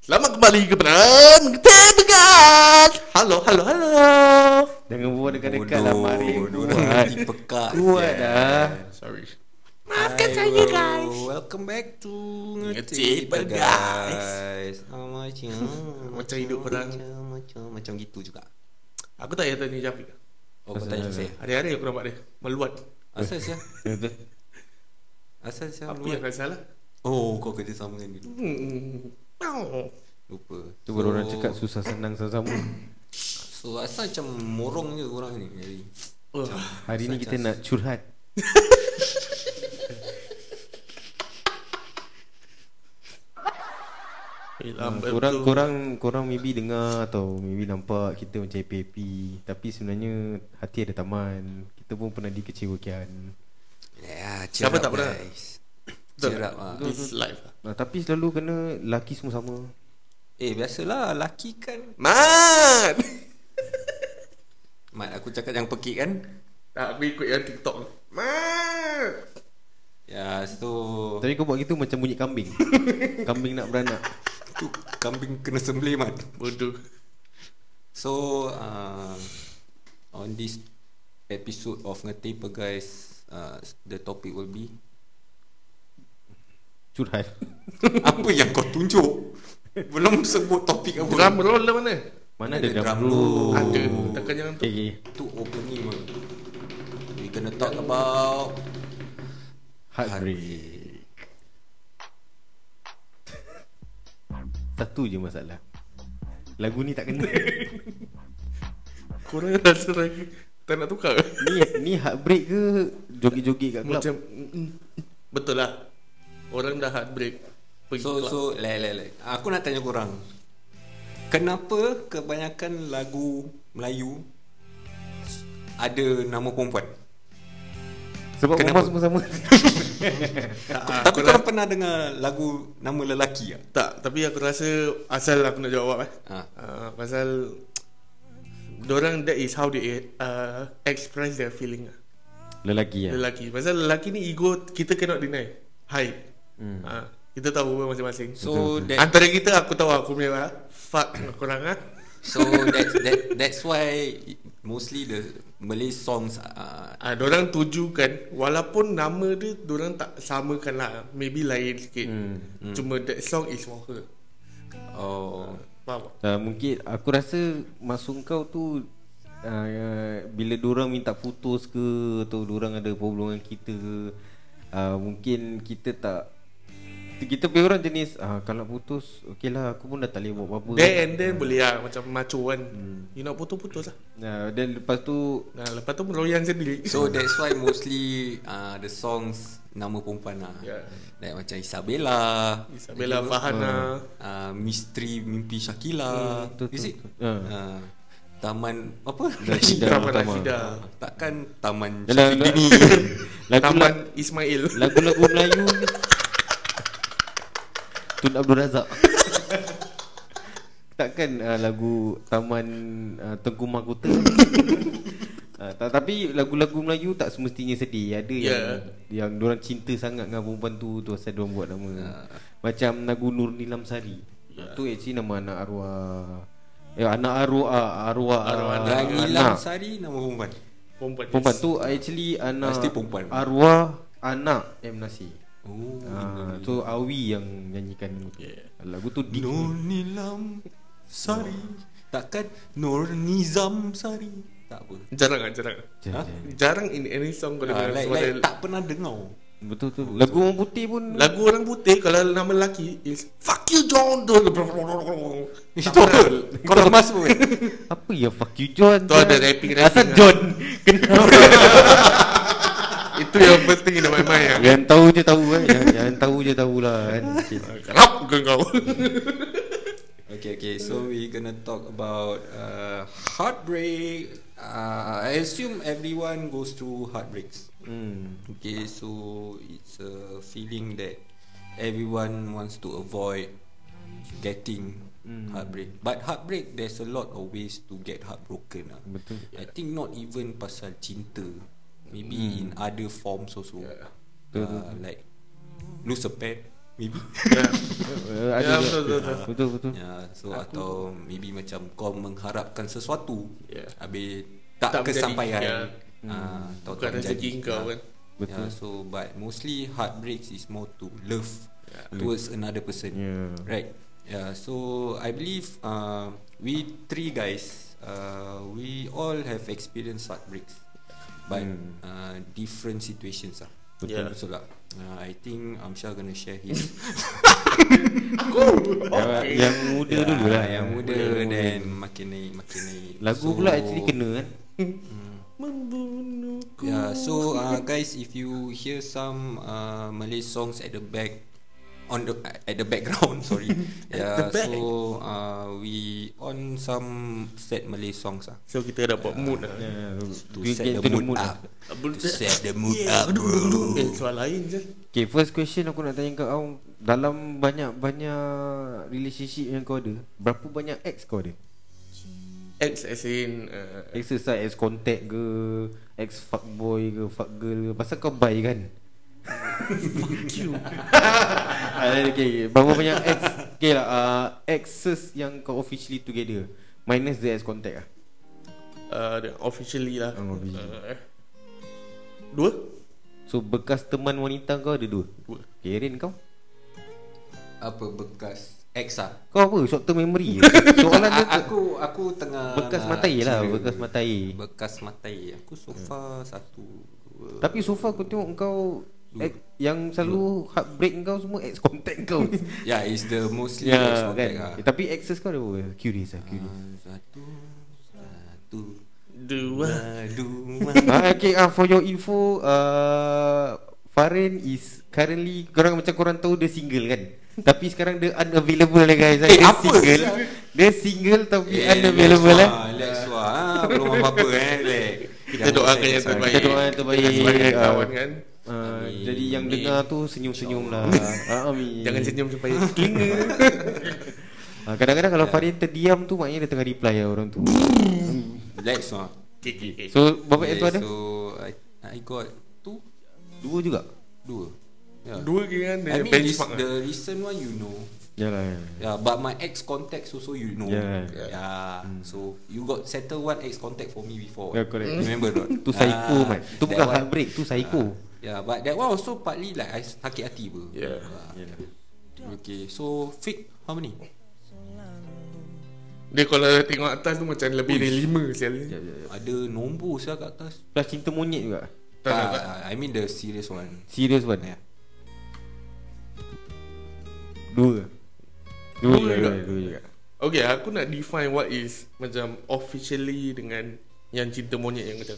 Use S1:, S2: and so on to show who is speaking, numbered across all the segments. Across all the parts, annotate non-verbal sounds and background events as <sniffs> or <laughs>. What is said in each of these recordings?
S1: Selamat kembali ke Peran Tebegat Halo, halo, halo.
S2: Jangan buat dekat-dekat lah mari.
S3: nanti pekat
S2: Kuat dah.
S1: Sorry.
S3: Maafkan saya guys. Welcome back to
S1: Ngeti
S3: Ngeti
S1: Pegat.
S3: guys. <laughs> Macam
S1: Macam hidup orang.
S3: Macam Macam gitu juga.
S1: Aku tak payah tanya Jafiq
S3: Oh kau tanya saya
S1: Hari-hari aku nampak dia Meluat
S3: Asal saya <laughs> Asal saya
S1: Apa yang salah?
S3: Oh kau kerja sama dengan dia
S1: Hmm.
S3: Lupa.
S2: Tu baru orang cakap susah senang sama-sama. <coughs>
S3: So asal macam morong je orang ni. Jadi
S1: Oh.
S2: Hari ni kita nak curhat <laughs> Ah, Korang,
S1: tu.
S2: korang, korang maybe dengar Atau maybe nampak kita macam happy-happy Tapi sebenarnya hati ada taman. Kita pun pernah dikecewakan.
S3: Ya
S1: Siapa
S3: cheer
S1: tak
S3: up,
S1: pernah?
S3: guys.
S1: Betul.
S3: Cheer up ah.
S1: This life.
S2: Nah, Tapi selalu kena laki semua sama.
S3: Eh biasalah Laki kan.
S1: Mat! <laughs>
S3: Mat aku cakap yang pekik kan?
S1: Tak, aku ikut yang TikTok Mat!
S3: Ya so
S2: Tapi kau buat gitu macam bunyi kambing. <laughs> Kambing nak beranak
S3: Tu kambing kena sembelih mat
S1: Bodoh.
S3: So uh, On this episode of Ngetipa guys uh, The topic will be
S2: Curhat. <laughs>
S3: Apa yang kau tunjuk? Belum sebut topik apa.
S1: Drum roll lah mana?
S2: Mana
S3: Ada
S2: ada drum roll.
S1: Ada. Takkan jangan tu.
S2: Okay.
S3: Tu opening mah We gonna talk about
S2: Heartbreak Satu je masalah. Lagu ni tak kena.
S1: Korang rasa lagi Tak nak tukar? Ke?
S2: Ni ni heartbreak ke? Joget-joget kat club?
S1: Macam mm, mm, Betul lah. Orang dah heartbreak. Pergi
S3: So
S1: club.
S3: so le le le Aku nak tanya korang. Kenapa kebanyakan lagu Melayu Ada nama perempuan
S2: Sebab
S3: Kenapa?
S2: perempuan semua sama <laughs>
S1: Ah,
S3: Tapi
S1: aku
S3: korang pernah dengar lagu nama lelaki tak?
S1: Tak Tapi aku rasa Asal aku nak jawab eh
S3: Ha.
S1: uh, Pasal Diorang that is how they uh, Express their feeling lah
S2: Lelaki ya
S1: Lelaki Pasal lelaki ni ego Kita cannot deny Hide
S2: Hmm.
S1: uh, Kita tahu masing-masing
S3: So that
S1: Antara kita aku tahu aku punya lah Fuck korang ah.
S3: so that's that that's why mostly the Malay songs uh,
S1: Ah, orang tujukan walaupun nama dia orang tak samakan lah. Maybe lain sikit.
S2: Hmm.
S1: Hmm. Cuma that song is for her.
S3: oh
S1: Faham?
S2: uh, Mungkin aku rasa Masuk kau tu uh, Bila dorang minta putus ke Atau dorang ada problem dengan kita uh, Mungkin kita tak kita punya orang jenis ah, Kalau putus Okay lah aku pun dah tak boleh buat apa-apa
S1: Then and then boleh lah macam macho kan. Hmm. You nak putus-putus lah.
S2: Nah, Dan lepas tu
S1: Nah, lepas tu meroyan sendiri.
S3: so that's why mostly uh, the songs nama perempuan lah
S1: Yeah.
S3: like macam Isabella
S1: Isabella
S3: apa?
S1: Fahana.
S3: uh, Misteri Mimpi Shakila
S2: betul,
S3: Is it?
S2: betul. Ah.
S3: Uh, Taman Apa?
S2: Rashida
S1: Taman. Rashida.
S3: Takkan Taman
S2: Yalah,
S3: Syafiq Dini
S2: Lagu
S1: Taman Ismail.
S2: Lagu-lagu Melayu ni Tun Abdul Razak. <laughs> Takkan uh, lagu Taman uh, Tengku Mahkota <laughs> uh, ta- Tapi lagu-lagu Melayu tak semestinya sedih. Ada yang
S1: Ya.
S2: Yang diorang cinta sangat dengan perempuan tu Tu asal diorang buat nama. Macam lagu Nur Nilam Sari. Tu actually nama anak arwah. Ya anak arwah Arwah,
S1: Arwah anak.
S3: hilang Sari nama perempuan?
S1: Perempuan.
S2: Perempuan tu actually anak
S3: Pasti perempuan.
S2: Arwah anak M Nasir
S3: Oh
S2: Ah, so Awi yang nyanyikan
S1: Yeah.
S2: lagu tu deep.
S3: Nur Nilam Sari Takkan Nur Nizam Sari Tak apa
S1: Jarang kan, jarang.
S2: Jap,
S3: Ha?
S1: Jarang in any song kau
S3: Ah,
S1: dengar
S3: like, like, tak pernah dengar
S2: Betul tu. Lagu orang putih pun
S1: Lagu orang putih kalau nama lelaki is fuck you John.
S3: Itu apa? Kau dah masuk
S2: apa ya fuck you John.
S1: Tu ada rapping- rapping
S2: Asal. John. <laughs> Kenapa?
S1: Itu yang penting in my mind ah.
S2: yang tahu je tahu kan. Yang, yang tahu je tahulah kan. Okay.
S1: Kerap ke kau? <laughs>
S3: Okay, okay. So we gonna talk about uh, heartbreak. Uh, I assume everyone goes through heartbreaks.
S2: Hmm.
S3: Okay, so it's a feeling that everyone wants to avoid getting heartbreak. But heartbreak, there's a lot of ways to get heartbroken. ah.
S2: Betul.
S3: I think not even pasal cinta. Maybe in other forms also.
S1: Yeah.
S3: Uh, like lose a pet maybe.
S2: Uh, <laughs> ada
S1: Ya,
S2: juga.
S1: betul, betul, betul.
S2: betul betul.
S3: Ya, so atau maybe macam kau mengharapkan sesuatu,
S1: Ya.
S3: habis tak,
S1: Tak menjadi,
S3: kesampaian.
S1: ya.
S3: Ah, atau
S1: Bukan
S3: tak
S1: rezeki
S3: menjadi.
S1: kau kan.
S2: Betul.
S3: Yeah, so but mostly heartbreaks is more to love towards another person.
S2: Yeah.
S3: Right. Yeah. So I believe uh, we three guys, uh, we all have experienced heartbreaks, but uh, different situations. Ah.
S1: Betul. Yeah.
S3: Betul lah. Uh, I think Amshar gonna share his. <laughs>
S2: Yang, yang muda dulu lah.
S3: yang muda dan makin naik, makin naik.
S2: Lagu
S3: So-
S2: pula actually kena kan.
S1: Membunuhku.
S3: Yeah, so uh, guys, if you hear some uh, Malay songs at the back, on the at the background, <laughs> sorry. yeah,
S1: the back.
S3: so uh, we on some sad Malay songs ah.
S1: So kita dapat mood lah.
S2: Yeah,
S3: To
S2: we
S3: set
S2: get
S3: the
S2: to
S3: mood up.
S1: Abang
S3: To set the mood up, bro.
S1: Eh, soal lain je.
S2: Okay, first question aku nak tanya kau Dalam banyak-banyak relationship yang kau ada Berapa banyak ex kau ada?
S1: Ex as in uh,
S2: Ex aside ex contact ke Ex fuckboy ke fuck girl ke Pasal kau buy kan? Fuck you <laughs> okay, okay. Berapa banyak ex Okay lah uh, Exes yang kau officially together Minus the ex contact lah
S1: uh, officially lah.
S2: Oh, officially.
S1: Uh, dua?
S2: So bekas teman wanita kau ada dua
S1: Dua.
S2: Okay Rin kau?
S3: Apa bekas ex ah?
S2: Kau apa? Short term memory <laughs> Soalan dia
S3: aku aku tengah
S2: Bekas matai lah. Bekas matai
S3: Bekas matai. Aku so far satu. dua.
S2: Tapi so far aku tengok kau ex, Yang selalu heartbreak kau semua ex contact kau <laughs>
S3: Yeah, is the mostly ex
S2: Ya
S3: contact
S2: kan
S3: ah.
S2: Eh, Tapi exes kau ada berapa? Curious lah curious
S3: Ah, Satu Satu
S1: Dua.
S3: Dua <laughs>
S2: ah, Okay ah, for your info uh, Farin is currently Korang macam korang tahu dia single kan <laughs> Tapi sekarang dia unavailable lah guys
S3: Eh,
S2: Dia
S3: apa
S2: single
S3: sial?
S2: Dia single tapi
S3: Eh,
S2: unavailable lah
S3: Relax wah ah, Belum apa-apa eh relax.
S1: Kita doakan yang
S3: ah.
S1: terbaik.
S2: Kita doa yang terbaik ah.
S1: kawan kan.
S2: Uh,
S3: Amin.
S2: Jadi yang
S3: Amin.
S2: dengar tu senyum-senyum lah ah, Amin
S1: Jangan senyum supaya <laughs> telinga.
S2: Ah, Kadang-kadang kalau Farin terdiam tu Maknanya dia tengah reply lah orang tu
S3: Relax
S1: Okay, okay, okay.
S2: So berapa
S3: Okay,
S2: tu ada?
S3: So I, I got two
S2: Dua juga
S3: Dua yeah.
S1: Dua ke kan
S3: I mean this,
S1: benchmark
S3: the
S1: lah.
S3: recent one you know
S2: Yalah
S3: Yeah, but my ex contacts also you know.
S2: Yeah.
S3: Yeah. So you got settle one ex contact for me before.
S2: Yeah, correct.
S3: Remember not? <laughs>
S2: Tu psycho
S3: Ah,
S2: man Tu bukan
S3: one-
S2: heartbreak Tu psycho
S3: Yeah, but that one also partly like I sakit hati ber.
S1: Yeah.
S3: Ah. Okay, so Fik, how many?
S1: Dia kalau tengok atas tu macam lebih dari lima sial.
S3: Ada nombor saya kat atas.
S2: Plus cinta monyet juga
S1: Tak, tak, tak.
S3: Ah, I mean the serious one.
S2: Serius one
S3: Yeah.
S2: Dua Dua
S1: Dua
S2: juga. Dua, dua juga
S1: Okay, aku nak define what is macam officially dengan yang cinta monyet yang kata.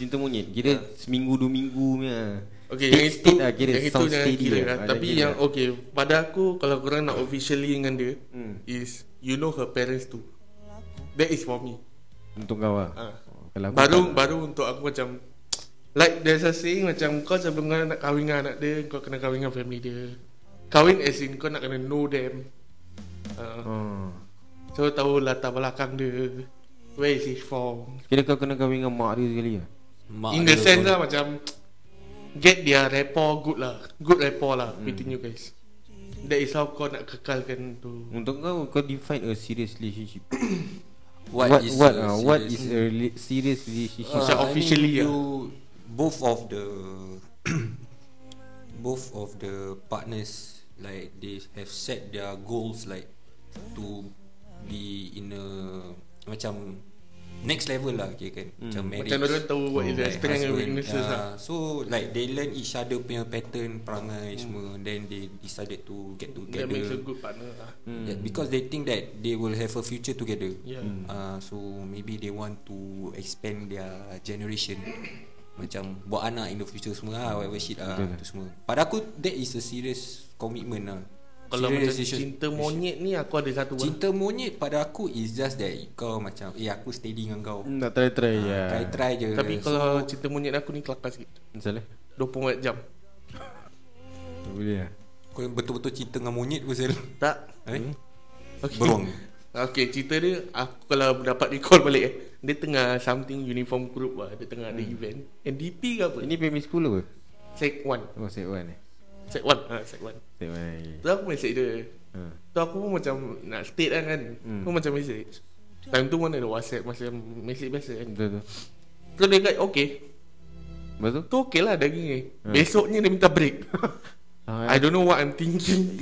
S2: Cinta monyet Kira seminggu dua minggu punya
S1: Okay, yang itu,
S2: lah, kira
S1: yang itu jangan kira
S2: lah.
S1: lah.
S2: Ah,
S1: Tapi
S2: kira
S1: yang okay, pada aku kalau korang nak officially dengan dia
S2: Hmm.
S1: is you know her parents too. That is for me.
S2: Untuk kau lah
S1: Ah.
S2: Kalau
S1: Baru
S2: tak-
S1: baru untuk aku macam like there's a saying macam kau sebelum kau nak kahwin dengan anak dia, kau kena kahwin dengan family dia. Kahwin as in kau nak kena know them. Uh,
S2: oh.
S1: so tahu latar belakang dia. Where is he from?
S2: Kira kau kena kahwin dengan mak dia sekali lah
S3: Mak
S1: In the sense
S3: pun-
S1: lah macam get their rapport good lah. Good rapport lah
S2: Hmm.
S1: between you guys. That is how kau nak kekalkan tu.
S2: Untuk kau Kau define a serious relationship <coughs>
S3: What,
S2: What
S3: is
S2: what,
S3: a
S2: what
S3: serious-
S2: is a rela- serious relationship
S3: Uh, I
S1: officially
S3: mean,
S1: lah.
S3: you both of the <coughs> both of the partners like they have set their goals like to be in a macam next level lah okay kan macam marriage
S1: Macam orang tahu what is
S3: like
S1: strength and
S3: husband,
S1: weaknesses
S3: yeah.
S1: lah.
S3: so like they learn each other punya pattern perangai semua then they decided to get
S1: That
S3: together
S1: makes a good partner lah.
S3: Yeah, because they think that they will have a future together.
S1: Yeah.
S3: Uh, so maybe they want to expand their generation. Macam buat anak in the future semua lah, whatever shit lah tu semua. Pada aku that is a serious commitment lah.
S1: Kalau
S3: Serious
S1: macam
S3: relationship.
S1: cinta monyet ni aku ada satu lah.
S3: Cinta monyet pada aku is just that kau macam eh aku steady dengan kau.
S2: Hmm, Nak try-try ya.
S3: Try try je.
S1: Tapi
S3: So,
S1: kalau cinta monyet aku ni kelakar sikit.
S2: Misalnya
S1: 24 jam.
S2: Tak boleh lah
S3: kau yang betul-betul cinta dengan monyet pasal
S1: Tak.
S3: eh?
S1: Okay.
S3: Beruang.
S1: Okay cerita dia Aku kalau dapat recall balik eh Dia tengah something uniform group lah Dia tengah ada event NDP ke apa
S2: Ini primary school apa?
S1: Sec 1
S2: Oh set one eh
S1: Sec 1 ha, Sec 1
S2: Set one lagi
S1: Tu aku message dia
S2: ha.
S1: Tu aku pun macam Nak state kan kan
S2: Hmm.
S1: Aku macam message Time tu mana ada whatsapp Macam message biasa kan
S2: Betul tu
S1: Tu dia kata okay
S2: Lepas tu?
S1: Tu okay lah daging ni
S2: Hmm.
S1: Besoknya dia minta break <laughs>
S2: Ah,
S1: I don't know what I'm thinking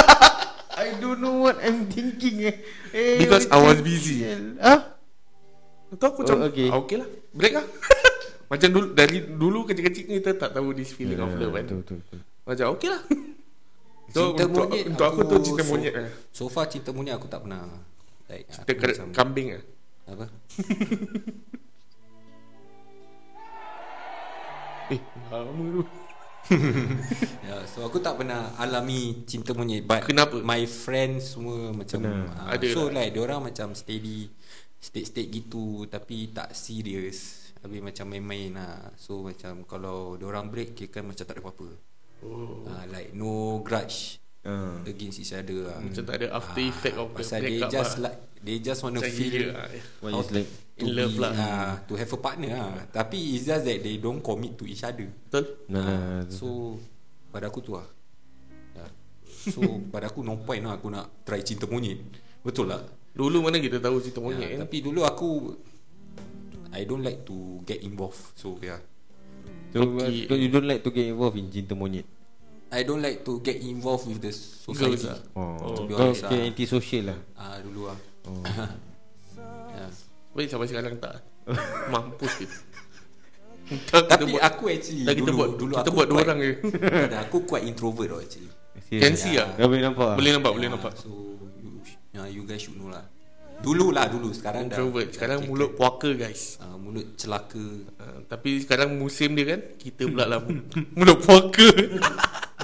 S1: <laughs>
S2: I don't know what I'm thinking eh. eh
S1: Because I was busy.
S2: Ah?
S1: Tu aku macam
S2: Oh, okay.
S1: okay. okay lah Break lah <laughs> Macam dulu Dari dulu kecil-kecil kita tak tahu This feeling of love kan
S2: Betul betul. betul.
S1: Macam okay lah <laughs> So,
S3: Cinta
S1: untuk,
S3: monyet
S1: untuk aku, tu cinta
S3: so-
S1: monyet lah
S3: So far cinta monyet aku tak pernah Like
S1: Cinta
S3: aku
S1: ker- kambing lah
S3: Apa? <laughs>
S1: Eh lama tu <laughs>
S3: Ya, so aku tak pernah alami cinta monyet but
S1: Kenapa?
S3: my friends semua macam
S2: Pernah.
S3: uh,
S1: Ada
S3: so
S1: lah.
S3: like diorang macam steady state-state gitu tapi tak serius habis macam main-main lah so macam kalau diorang break kira kan macam tak ada apa-apa
S1: oh.
S3: uh, like no grudge
S2: Ah.
S3: against each other lah.
S1: Macam tak ada after
S3: Ah,
S1: effect of the
S3: pasal they
S1: breakup
S3: just
S1: lah.
S3: like they just want to
S1: Macam
S3: feel
S1: gila lah.
S3: How
S2: is like
S3: to
S1: in love
S3: be,
S1: lah.
S3: ah, to have a partner lah tapi it's just that they don't commit to each other
S1: Betul
S2: Nah,
S3: Ah,
S2: nah,
S3: So Pada aku tu lah ya. So <laughs> pada aku no point lah Aku nak try cinta monyet Betul lah
S1: Dulu mana kita tahu cerita monyet
S3: ya,
S1: kan
S3: Tapi dulu aku I don't like to get involved So yeah
S2: So,
S1: Okay.
S2: so you don't like to get involved in cinta monyet?
S3: I don't like to get involved with the society
S1: Girls lah.
S2: Oh,
S3: To be
S2: kau
S3: honest
S2: okay,
S3: lah.
S2: anti-social lah.
S3: Ah Dulu lah
S2: Oh. <laughs>
S3: ya.
S1: Baik sampai sekarang tak <laughs> Mampus kita Kita
S3: Tapi
S1: buat,
S3: aku actually
S1: dah kita
S3: dulu,
S1: buat
S3: dulu
S1: Kita buat dua orang je <laughs>
S3: Aku quite introvert tau actually
S1: Can see lah
S2: boleh nampak
S1: Boleh nampak Boleh
S3: Ya,
S1: nampak
S3: So you, yeah, you guys should know lah Dulu lah dulu. Sekarang dah
S1: Introvert. Sekarang
S3: dah
S1: mulut puaka guys.
S3: Uh, Mulut celaka.
S1: Uh, Tapi sekarang musim dia kan Kita pula lah mu- <laughs> Mulut puaka.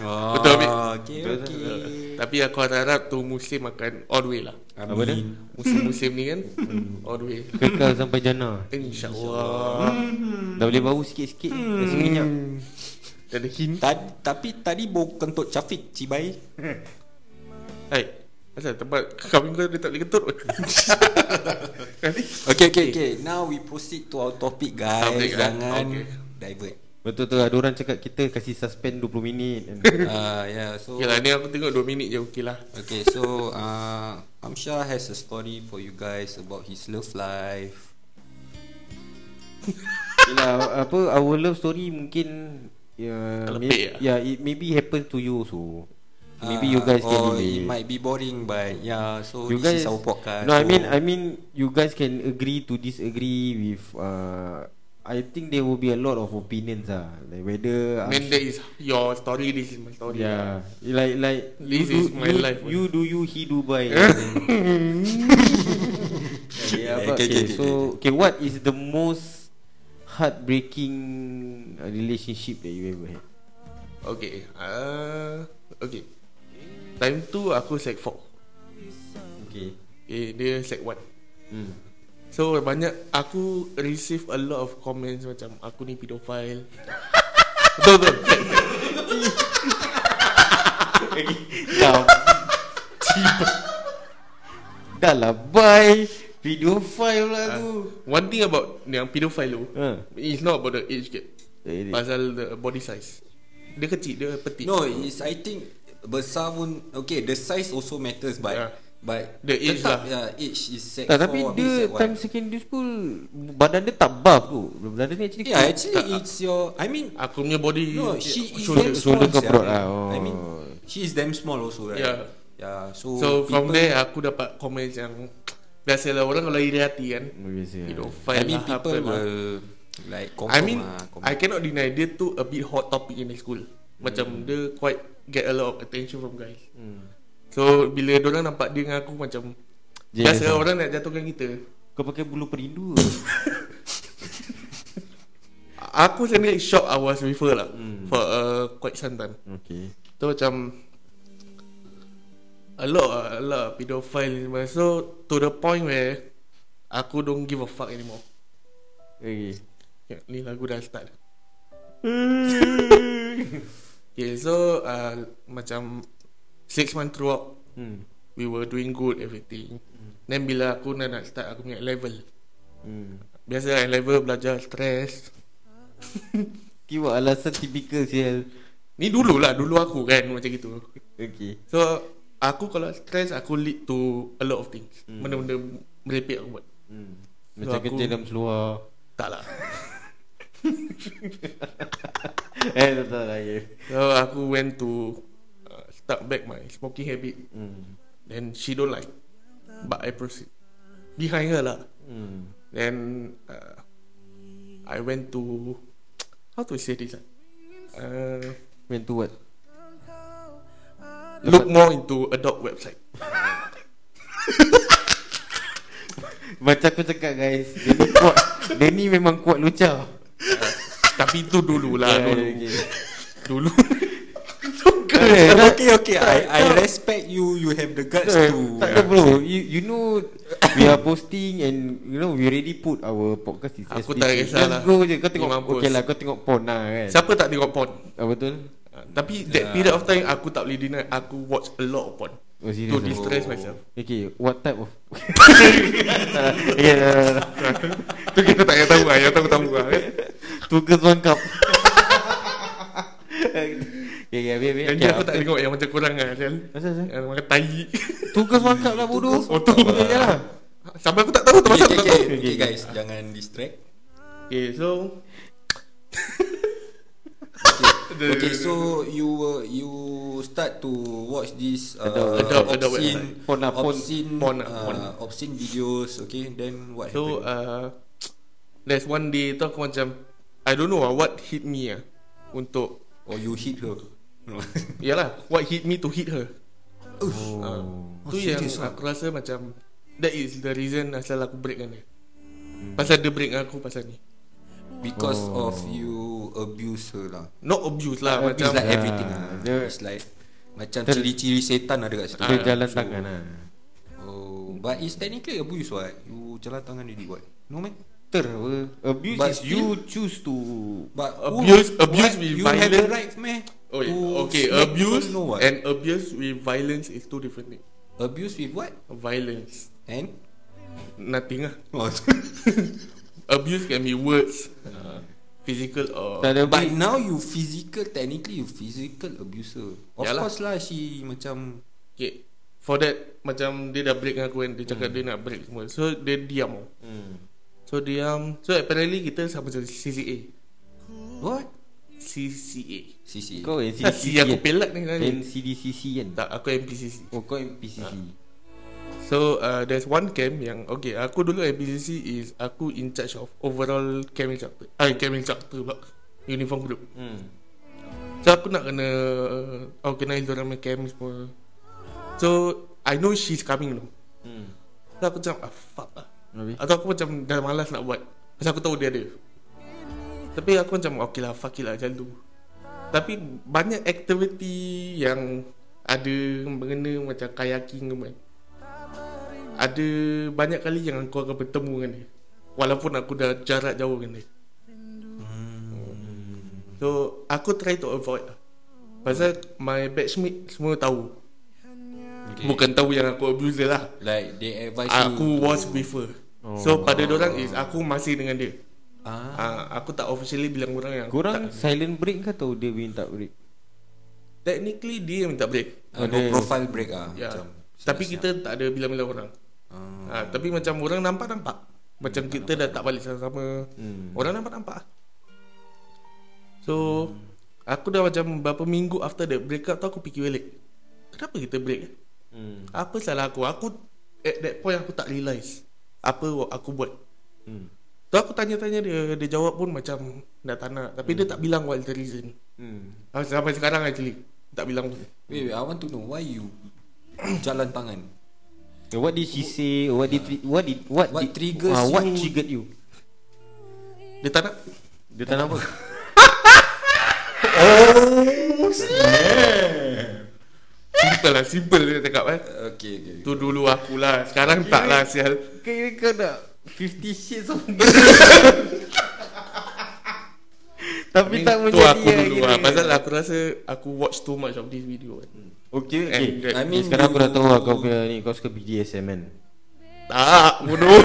S3: Oh,
S1: Betul, Amir?
S3: okay,
S2: Betul,
S3: okay.
S1: Tapi aku harap tu musim akan all the way lah.
S2: Apa dia?
S1: Musim-musim ni kan All the way.
S2: Kekal sampai jana.
S1: InsyaAllah.
S2: Dah boleh bau sikit-sikit. Rasa minyak
S1: Dah ada hint.
S3: Tadi, tapi tadi bau kentut Cafiq Cibai.
S1: Hai Asal tempat kawin kau dia tak boleh ketut Nanti <laughs>
S3: Okay okay okay. Now we proceed to our topic guys.
S1: Topic?
S3: Jangan
S1: Okay.
S3: divert.
S2: Betul tu ada orang cakap kita kasih suspend 20 minit.
S3: Uh, <laughs> Yeah so
S1: Okay lah ni aku tengok 2 minit je okey lah.
S3: Okay so uh, Amsha has a story for you guys About his love life. <laughs>
S2: Yelah, apa our love story mungkin ya
S1: Terlepek
S2: may,
S1: lah.
S2: ya it maybe happen to you so maybe you guys can
S3: or
S2: relate.
S3: it might be boring But yeah So
S2: you
S3: this
S2: guys
S3: is our podcast
S2: No I
S3: so-
S2: mean I mean you guys can agree to disagree with uh I think there will be a lot of opinions ah like whether
S1: I mean that is your story This is my story.
S2: Yeah like like
S1: This
S2: you
S1: is
S2: do,
S1: my
S2: you,
S1: life,
S2: you do you he do by <laughs> yeah,
S3: Okay,
S2: but, okay,
S3: okay,
S2: so okay what is the most heartbreaking relationship that you ever had?
S1: Okay uh, Okay Time tu aku sec 4
S2: okay.
S1: Okay dia sec 1
S2: hmm.
S1: So banyak Aku receive a lot of comments Macam aku ni pedophile. <laughs> Betul betul?
S2: Dah Dah lah bye. Pedophile lah tu.
S1: One thing about Yang pedophile tu
S2: Ha.
S1: It's not about the age gap.
S2: Eh,
S1: Pasal the body size. Dia kecil Dia petit
S3: No, is I think besar pun okay. The size also matters, but
S1: Yeah.
S3: but
S1: The age
S3: tetap,
S1: lah.
S3: Yeah, age is sec
S2: Tak tapi dia time secondary school Badan dia tak buff tu Badan dia actually
S3: Yeah, actually it's your. I mean,
S1: Aku punya body
S3: no, she is
S2: shoulder-
S3: damn
S2: shoulder
S3: small. sia.
S2: broad lah, oh.
S3: I mean, she is damn small also, right?
S1: Yeah.
S3: Yeah. So,
S1: So from there Aku dapat comments yang Biasalah orang kalau iri hati kan
S2: Biasa
S1: Pedophile
S3: I mean,
S1: lah,
S3: people
S1: lah.
S3: will like
S1: I mean
S3: lah.
S1: I cannot deny Dia tu a bit hot topic in the school Macam
S3: Hmm.
S1: dia quite Get a lot of attention from guys. So bila orang nampak dia dengan aku Macam
S2: Jealous
S1: Biasa
S2: lah.
S1: orang nak jatuhkan kita.
S2: Kau pakai bulu perindu. <laughs>
S1: Aku sendiri shock I was with her lah
S3: Hmm.
S1: For uh, quite some time.
S2: Okay.
S1: Tu macam A lot A lot pedophile ni. So to the point where Aku don't give a fuck anymore.
S2: Okay.
S1: Ya, Ni lagu dah start <laughs> Okay so uh, Macam Six month throughout
S2: hmm.
S1: We were doing good everything Then bila aku nak, nak start aku punya level
S2: Hmm.
S1: Biasa level belajar stress <laughs>
S2: Kira alasan tipikal sial.
S1: Ni dulu lah Dulu aku kan macam gitu
S2: Okay.
S1: So Aku kalau stress Aku lead to A lot of things Benda-benda Merepek aku buat
S2: Hmm.
S1: So,
S2: Macam
S1: aku-
S2: kerja dalam seluar.
S1: Tak lah <laughs> <laughs>
S2: eh, tak tahu lah. Ya.
S1: So aku went to uh, Start back my smoking habit
S2: Hmm.
S1: Then she don't like But I proceed Behind her lah
S2: Hmm.
S1: Then uh, I went to How to say this ah? uh,
S2: Went to what?
S1: Look more into adult website <laughs>
S2: Macam aku cakap guys Dia ni kuat Dia ni memang kuat lucah
S1: Tapi itu dulu lah
S2: Yeah,
S1: Dulu
S2: okay. <laughs>
S1: Dulu
S3: okay, okay. I I respect you. You have the guts
S2: Tak
S3: to.
S2: tak ada bro you, you know We are posting And you know We already put our podcast is
S1: Aku tak kisah lah.
S2: Just go je Kau tengok
S1: Mampus.
S2: Okay lah kau tengok porn lah kan
S1: Siapa tak tengok porn
S2: Ah, Betul
S1: uh, Tapi that period of time Aku tak boleh deny Aku watch a lot of porn
S2: Oh serious
S1: To
S2: ah?
S1: distress
S3: Oh.
S1: myself
S2: Okay What type of <laughs> Yeah <laughs>
S1: Tu kita tak payah tahu lah Yang tahu-tahu lah kan
S2: Tugas lengkap. Okay okay habis habis
S1: Yang
S2: okay,
S1: ni aku tak tengok Yang macam lah Sial
S2: Asal asal
S1: Yang makan tai.
S2: Tugas lengkap lah bodoh.
S1: Oh tu
S2: Ya
S1: Sampai aku tak tahu tu
S3: Okay,
S1: pasal
S3: okay, okay,
S1: tahu.
S3: okay, guys, jangan distract.
S1: Okay so
S3: Okay, <laughs> okay so you were you start to watch this uh,
S2: Adult-
S1: adult- adult
S3: obscene,
S1: website.
S2: Porn lah, porn.
S3: obscene,
S1: Porn lah,
S3: uh,
S1: porn.
S3: obscene videos. Okay, then what
S1: So
S3: happened?
S1: uh, There's one day tu aku macam I don't know lah What hit me lah Untuk
S3: Or you hit her? <laughs>
S1: Yalah What hit me to hit her
S2: Oh.
S1: uh,
S3: Oh,
S1: Tu yang
S3: serious ah?
S1: aku rasa macam That is the reason Asal aku break dengan dia Pasal dia break dengan aku Pasal ni
S3: Because
S2: Oh.
S3: of you abuse her lah.
S1: Not abuse lah
S2: Abuse
S1: Macam
S3: like
S2: Ah,
S3: everything lah.
S2: dia-
S3: It's like macam
S2: Ter-
S3: ciri-ciri setan ada kat situ.
S2: Dia
S1: Ah,
S2: jalan
S1: so-
S2: tangan lah
S3: Oh, but it's technically abuse what? You jalan tangan dia what? No man.
S2: Ter apa Abuse
S3: But
S2: is you choose to
S3: But
S1: Abuse- abuse
S3: what?
S1: with
S3: you have the
S1: violence.
S3: right, man.
S1: Oh yeah. Okay Abuse
S3: no what?
S1: And abuse with violence Is two different things
S3: abuse with what?
S1: Violence
S3: And
S1: Nothing lah
S3: oh. <laughs>
S1: Abuse can be words uh, Physical or
S3: but
S2: big
S3: now you physical, technically you physical abuser. Of
S1: Yalah.
S3: course lah, she macam
S1: Okay For that Macam dia dah break dengan aku kan Dia cakap dia nak break semua So dia diam
S2: hmm.
S1: So diam. So apparently kita sama macam CCA
S3: what?
S1: CCA
S3: CC.
S2: Kau
S1: Si
S2: NCDCC <laughs>
S1: aku pelat ni
S2: NCDCC kan?
S1: Tak aku MPCC
S2: Oh kau MPCC
S1: So uh, there's one camp yang Okay aku dulu MPCC is Aku in charge of overall camp instructor. Ah camp instructor pula. Uniform group.
S2: Hmm.
S1: So aku nak kena uh, Organize orang punya camp semua. So I know she's coming tu
S2: Hmm.
S1: So aku macam ah, Fuck lah
S2: Habis?
S1: Atau aku macam dah malas nak buat. Pasal aku tahu dia ada. Tapi aku macam Okay lah fuck it lah macam tu. Tapi banyak aktiviti yang Ada mengena macam kayaking ke kan Ada banyak kali yang aku akan bertemu dengan dia. Walaupun aku dah jarak jauh dengan dia. So aku try to avoid lah. Pasal my batchmate semua tahu.
S3: Okay.
S1: Bukan tahu yang aku abuse dia lah.
S3: Like they advise
S1: Aku
S3: you.
S1: was with So pada orang is Aku masih dengan dia
S3: Ah.
S1: uh, Aku tak officially bilang orang yang
S2: Korang
S1: tak,
S2: silent break ke atau dia minta break?
S1: Technically dia yang minta break
S3: Uh, no
S2: Ada-
S3: profile break ah.
S1: ya.
S3: Macam.
S1: Tapi kita tak ada bilang-bilang orang
S3: Ah.
S1: uh, Tapi macam orang nampak-nampak Macam kita dah tak balik sama-sama
S2: Hmm.
S1: Orang nampak-nampak So Aku dah macam Berapa minggu after the breakup tu Aku fikir balik Kenapa kita break
S2: Hmm.
S1: Apa salah aku Aku At that point aku tak realise Apa aku buat
S2: Hmm.
S1: So aku tanya-tanya dia Dia jawab pun macam Dah tak nak Tapi dia tak bilang what the reason
S2: Hmm.
S1: Ah, Sampai sekarang actually Tak bilang pun
S3: Wait, wait, I want to know why you <coughs> jalan tangan.
S2: What did she say? What did what did what,
S3: What
S2: did,
S3: triggers
S2: ah, What
S3: you-
S2: triggered you?
S1: Dia tak nak
S2: Dia tak nak apa?
S1: Simple lah Simple dia cakap eh
S3: Okay, okay.
S1: Tu dulu aku lah Sekarang tak lah sial
S2: Kira kau nak 50 shades of <laughs> Tapi
S1: I mean,
S2: tak menjadi
S1: aku
S2: lah
S1: dulu lah. Pasal aku rasa Aku watch too much of this video kan.
S2: Okay, okay.
S1: And
S3: I mean,
S2: Sekarang aku dah tahu lah kau punya ni Kau suka BDSM kan?
S1: Tak bodoh.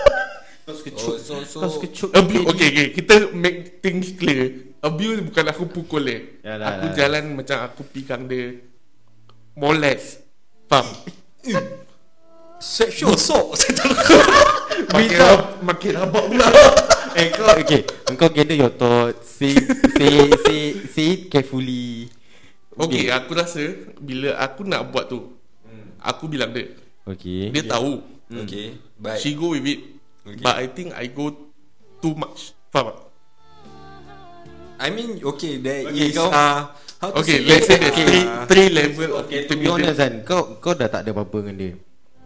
S1: <laughs>
S2: Kau suka
S3: Oh, so so
S2: Kau suka
S1: Abuse Okay okay. Kita make things clear. Abuse bukan aku pukul dia.
S2: Yalah,
S1: Aku
S2: lah.
S1: jalan macam aku pegang dia. Molest Faham
S3: sexual <laughs> assault.
S1: Makin rab, makin rabak pula. <laughs>
S2: Eh kau okay. Kau gather your thoughts. Say Say Say Say it carefully.
S1: Okay aku rasa Bila aku nak buat tu Aku bilang dia.
S2: Okay.
S1: Dia tahu.
S3: Okay, but
S1: She go with it.
S3: Okay.
S1: But I think I go Too much. Faham tak?
S3: I mean okay there
S2: Okay,
S3: is
S2: kau-
S3: uh, how to
S1: Okay
S3: say
S1: let's say there's three, three level of
S2: Okay to be honest kan Kau kau dah tak ada apa-apa dengan dia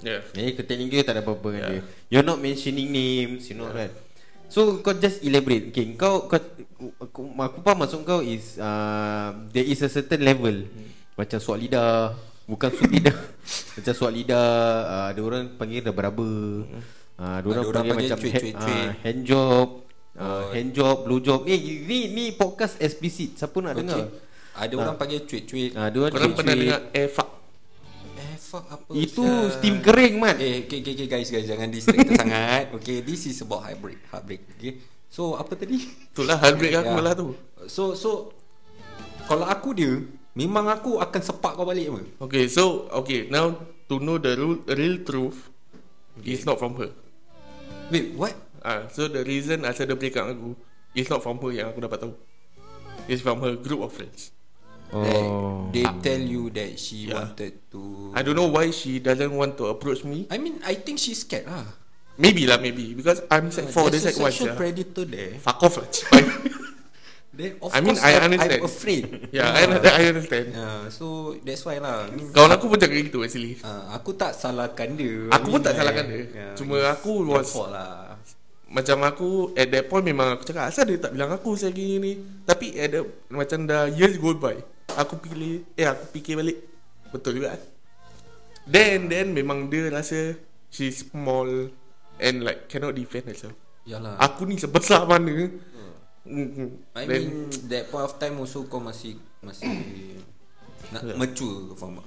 S1: Yeah.
S2: Eh ketika tak ada apa-apa dengan
S1: Yeah.
S2: dia. You're not mentioning names You know right? So kau just elaborate. Okay kau, kau aku, aku faham maksud kau is uh, There is a certain level. Macam suat lidah Bukan suat lidah. <laughs> Macam suat lidah uh, Ada orang panggil dah beraba uh, Ada orang panggil,
S3: panggil
S2: macam
S3: cuit,
S2: hand,
S3: cuit,
S2: uh,
S3: cuit.
S2: hand job uh,
S3: Oh.
S2: Hand job, blow job. Eh ni, ni podcast explicit. Siapa nak
S3: okay.
S2: dengar?
S3: Ada orang panggil cuit-cuit.
S2: uh, Ada orang
S1: Korang pernah dengar Air fuck
S3: fuck apa
S2: Itu
S3: sia?
S2: steam kering man
S3: Eh okay, okay, okay guys guys jangan distract <laughs> sangat. Okay this is about heartbreak heartbreak. Okay. So apa tadi?
S1: Itulah heartbreak aku <laughs>
S3: Ya.
S1: lah tu
S3: So so kalau aku dia memang aku akan sepak kau balik apa?
S1: Okay so Okay now To know the real, real truth Is not from her
S3: Wait what?
S1: Ah, So the reason Asal dia break up aku Is not from her yang aku dapat tahu It's from her group of friends
S2: Oh
S3: They tell you that she
S1: Yeah.
S3: wanted to
S1: I don't know why she doesn't want to approach me
S3: I mean I think she's scared lah.
S1: Maybe lah maybe Because I'm sec 4 Dia
S3: There's a
S1: sec 1
S3: sexual
S1: yeah.
S3: predator there.
S1: Fuck off lah <laughs>
S3: Then of
S1: I mean, <laughs> I understand.
S3: I'm afraid.
S1: Yeah I, I understand
S3: Yeah, so that's why lah. I mean,
S1: Kawan aku pun cakap gitu actually
S3: uh, aku tak salahkan dia.
S1: Aku pun
S3: I mean,
S1: tak
S3: like,
S1: salahkan dia. Cuma
S3: it's
S1: aku was-
S3: lah.
S1: Macam aku At that point memang aku cakap Asal dia tak bilang aku Saya gini ni Tapi at the, Macam dah years go by Aku pilih Eh aku fikir balik Betul juga kan Then Then memang dia rasa She's small And like Cannot defend herself
S3: Yalah.
S1: Aku ni sebesar mana Mm-hmm.
S3: I
S1: Then,
S3: mean that point of time also kau masih masih <coughs> nak mature kau faham tak?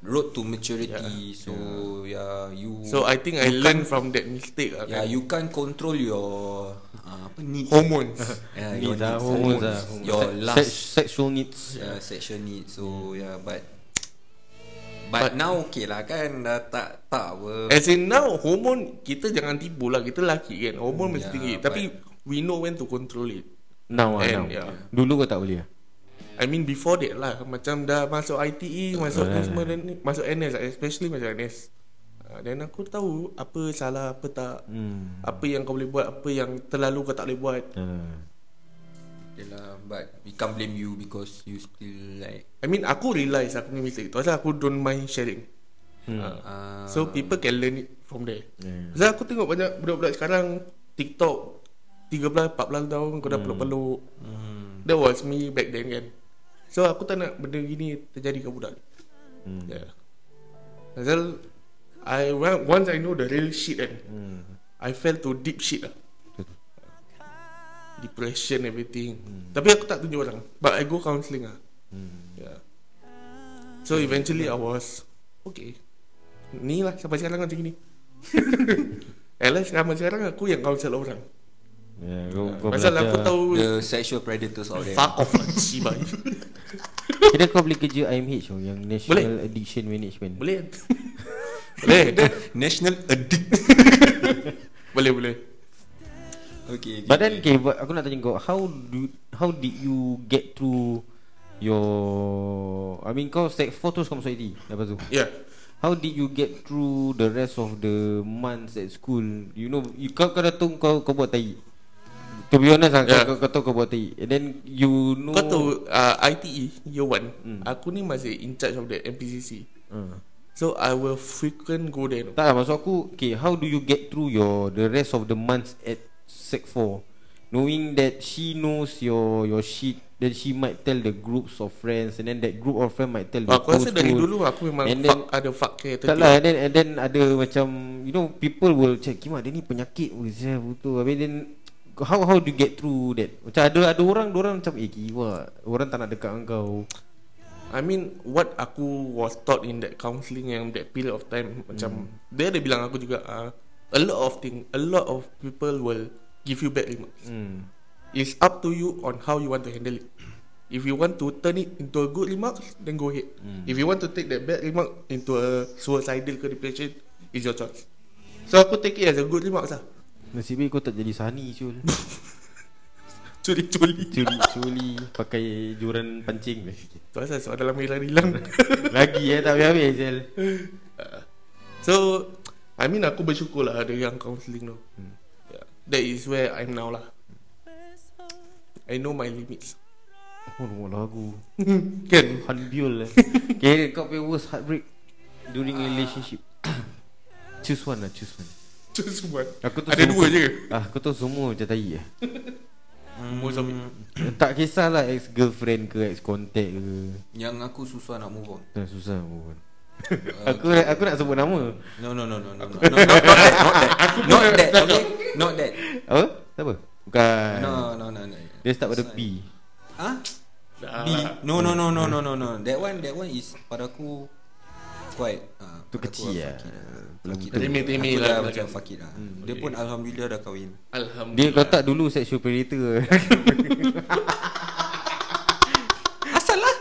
S3: Road to maturity so yeah. you
S1: So I think I learn from that mistake lah
S3: yeah
S1: kan.
S3: you can't control your uh, apa needs.
S1: Hormones. <laughs>
S3: Yeah, your
S2: Needs ah,
S3: needs,
S2: hormones
S3: hormones,
S2: ah.
S3: your
S2: Se- sex- Sexual needs.
S3: Yeah, sexual needs so yeah. but but, now okay lah kan? Dah tak tak apa.
S1: As in now Hormone Kita jangan tipu lah. Kita lelaki kan? Hormone mesti
S3: Yeah,
S1: tinggi. Tapi We know when to control it.
S2: Now ah now.
S1: And, yeah.
S2: Dulu kau tak boleh ah
S1: I mean before that lah. Macam dah masuk ITE Masuk
S2: lah.
S1: semua dan ni, Masuk NS lah, Especially masuk NS Ah, Dan aku tahu Apa salah Apa tak.
S2: Hmm.
S1: Apa yang kau boleh buat Apa yang terlalu kau tak boleh buat.
S2: Uh,
S3: okay lah but we can't blame you because you still like
S1: I mean aku realise Aku punya mistake tu. Pasal aku don't mind sharing.
S2: Hmm.
S3: Uh,
S1: So people can learn it from there.
S2: Yeah.
S1: Pasal aku tengok banyak Budak-budak sekarang TikTok 13-14 tahun Kau dah peluk-peluk.
S3: Hmm,
S1: That was me back then kan So aku tak nak benda gini Terjadi ke budak
S2: Hmm.
S1: Yeah Pasal I Once I know the real shit kan
S2: Hmm.
S1: I fell to deep shit lah. <laughs> Depression everything Tapi aku tak tunjuk orang But I go counselling lah
S2: Hmm.
S1: yeah. So eventually I was Okay Ni lah sampai sekarang macam ni Alah <laughs> sampai sekarang aku yang counsel orang
S2: Yeah, kau, kau
S1: Pasal aku tahu
S3: the sexual predators out there
S1: Fuck off lah <laughs> Cibai
S2: Kira kau boleh kerja IMH oh, Yang National Addiction Management.
S1: Boleh? <laughs> Boleh.
S3: National addict <laughs>
S1: Boleh boleh.
S3: Okay, okay
S2: But then okay, but aku nak tanya kau How do How did you get through Your I mean kau 4 terus kau masuk IT Lepas tu?
S1: Yeah
S2: How did you get through The rest of the Months at school? You know you, Kau kau datang kau, kau buat tai To be honest lah
S1: Yeah.
S2: kau, kau, kau tahu kau buat tai And then you know
S1: Kau tahu uh, ITE Year 1 Aku ni masih in charge of the MPCC
S2: uh.
S1: So I will frequent go there no?
S2: Tak lah maksud aku Okay how do you get through your The rest of the months At sec 4 Knowing that she knows your Your shit Then she might tell the groups of friends And then that group of friends might tell the
S1: Aku rasa dari dulu Aku memang
S2: And
S1: fuck,
S2: then-
S1: Ada fuck care
S2: Tak lah and then, and then ada macam You know people will check Kimak dia ni penyakit. Betul Habis then how how do you get through that? Macam ada ada orang orang macam eh kiwa, orang tak nak dekat dengan kau.
S1: I mean what aku was taught in that counselling yang that period of time macam dia ada bilang aku juga uh, a lot of thing a lot of people will give you bad remarks.
S2: Hmm.
S1: It's up to you on how you want to handle it. If you want to turn it into a good remark, then go ahead. If you want to take that bad remark into a suicidal depression, it's your choice. So aku take it as a good remark lah.
S2: Nasib baik kau tak jadi sani Syul. <laughs>
S1: Curi-curi.
S2: Curi curi pakai juran pancing
S1: Tu asal soal dalam hilang hilang. <laughs>
S2: Lagi eh tak habis-habis Syul.
S1: so I mean aku bersyukur lah ada yang counselling tu. Yeah. That is where I'm now lah. I know my limits.
S2: Oh nama lagu. <laughs>
S1: kan?
S2: Hanbiol lah. Okay kau punya worst heartbreak during relationship. <coughs> choose one lah choose one.
S1: Choose one.
S2: Aku tu
S1: Ada
S2: semua-
S1: dua je?
S2: Ah, aku tu semua macam tai eh.
S1: Most of it.
S2: Tak kisahlah ex girlfriend ke ex contact ke.
S3: Yang aku susah nak move on.
S2: Dah susah pun. <laughs> aku aku nak sebut nama.
S3: No no no no no no. no not, not that not that. Not that. Okay. Not that.
S2: Apa? Siapa? Bukan.
S3: No no no no.
S2: Dia start pada B.
S3: Ah?
S1: Dah.
S3: B. No no no no no no no. That one that one is pada aku quite uh,
S2: Tu kecil lah. Belum
S3: Fakir
S2: tu.
S1: Lah macam.
S3: fakir lah. Dia pun alhamdulillah dah kahwin.
S2: Dia
S1: Alhamdulillah.
S2: kau tak dulu sexual predator. <laughs>
S3: Asal lah.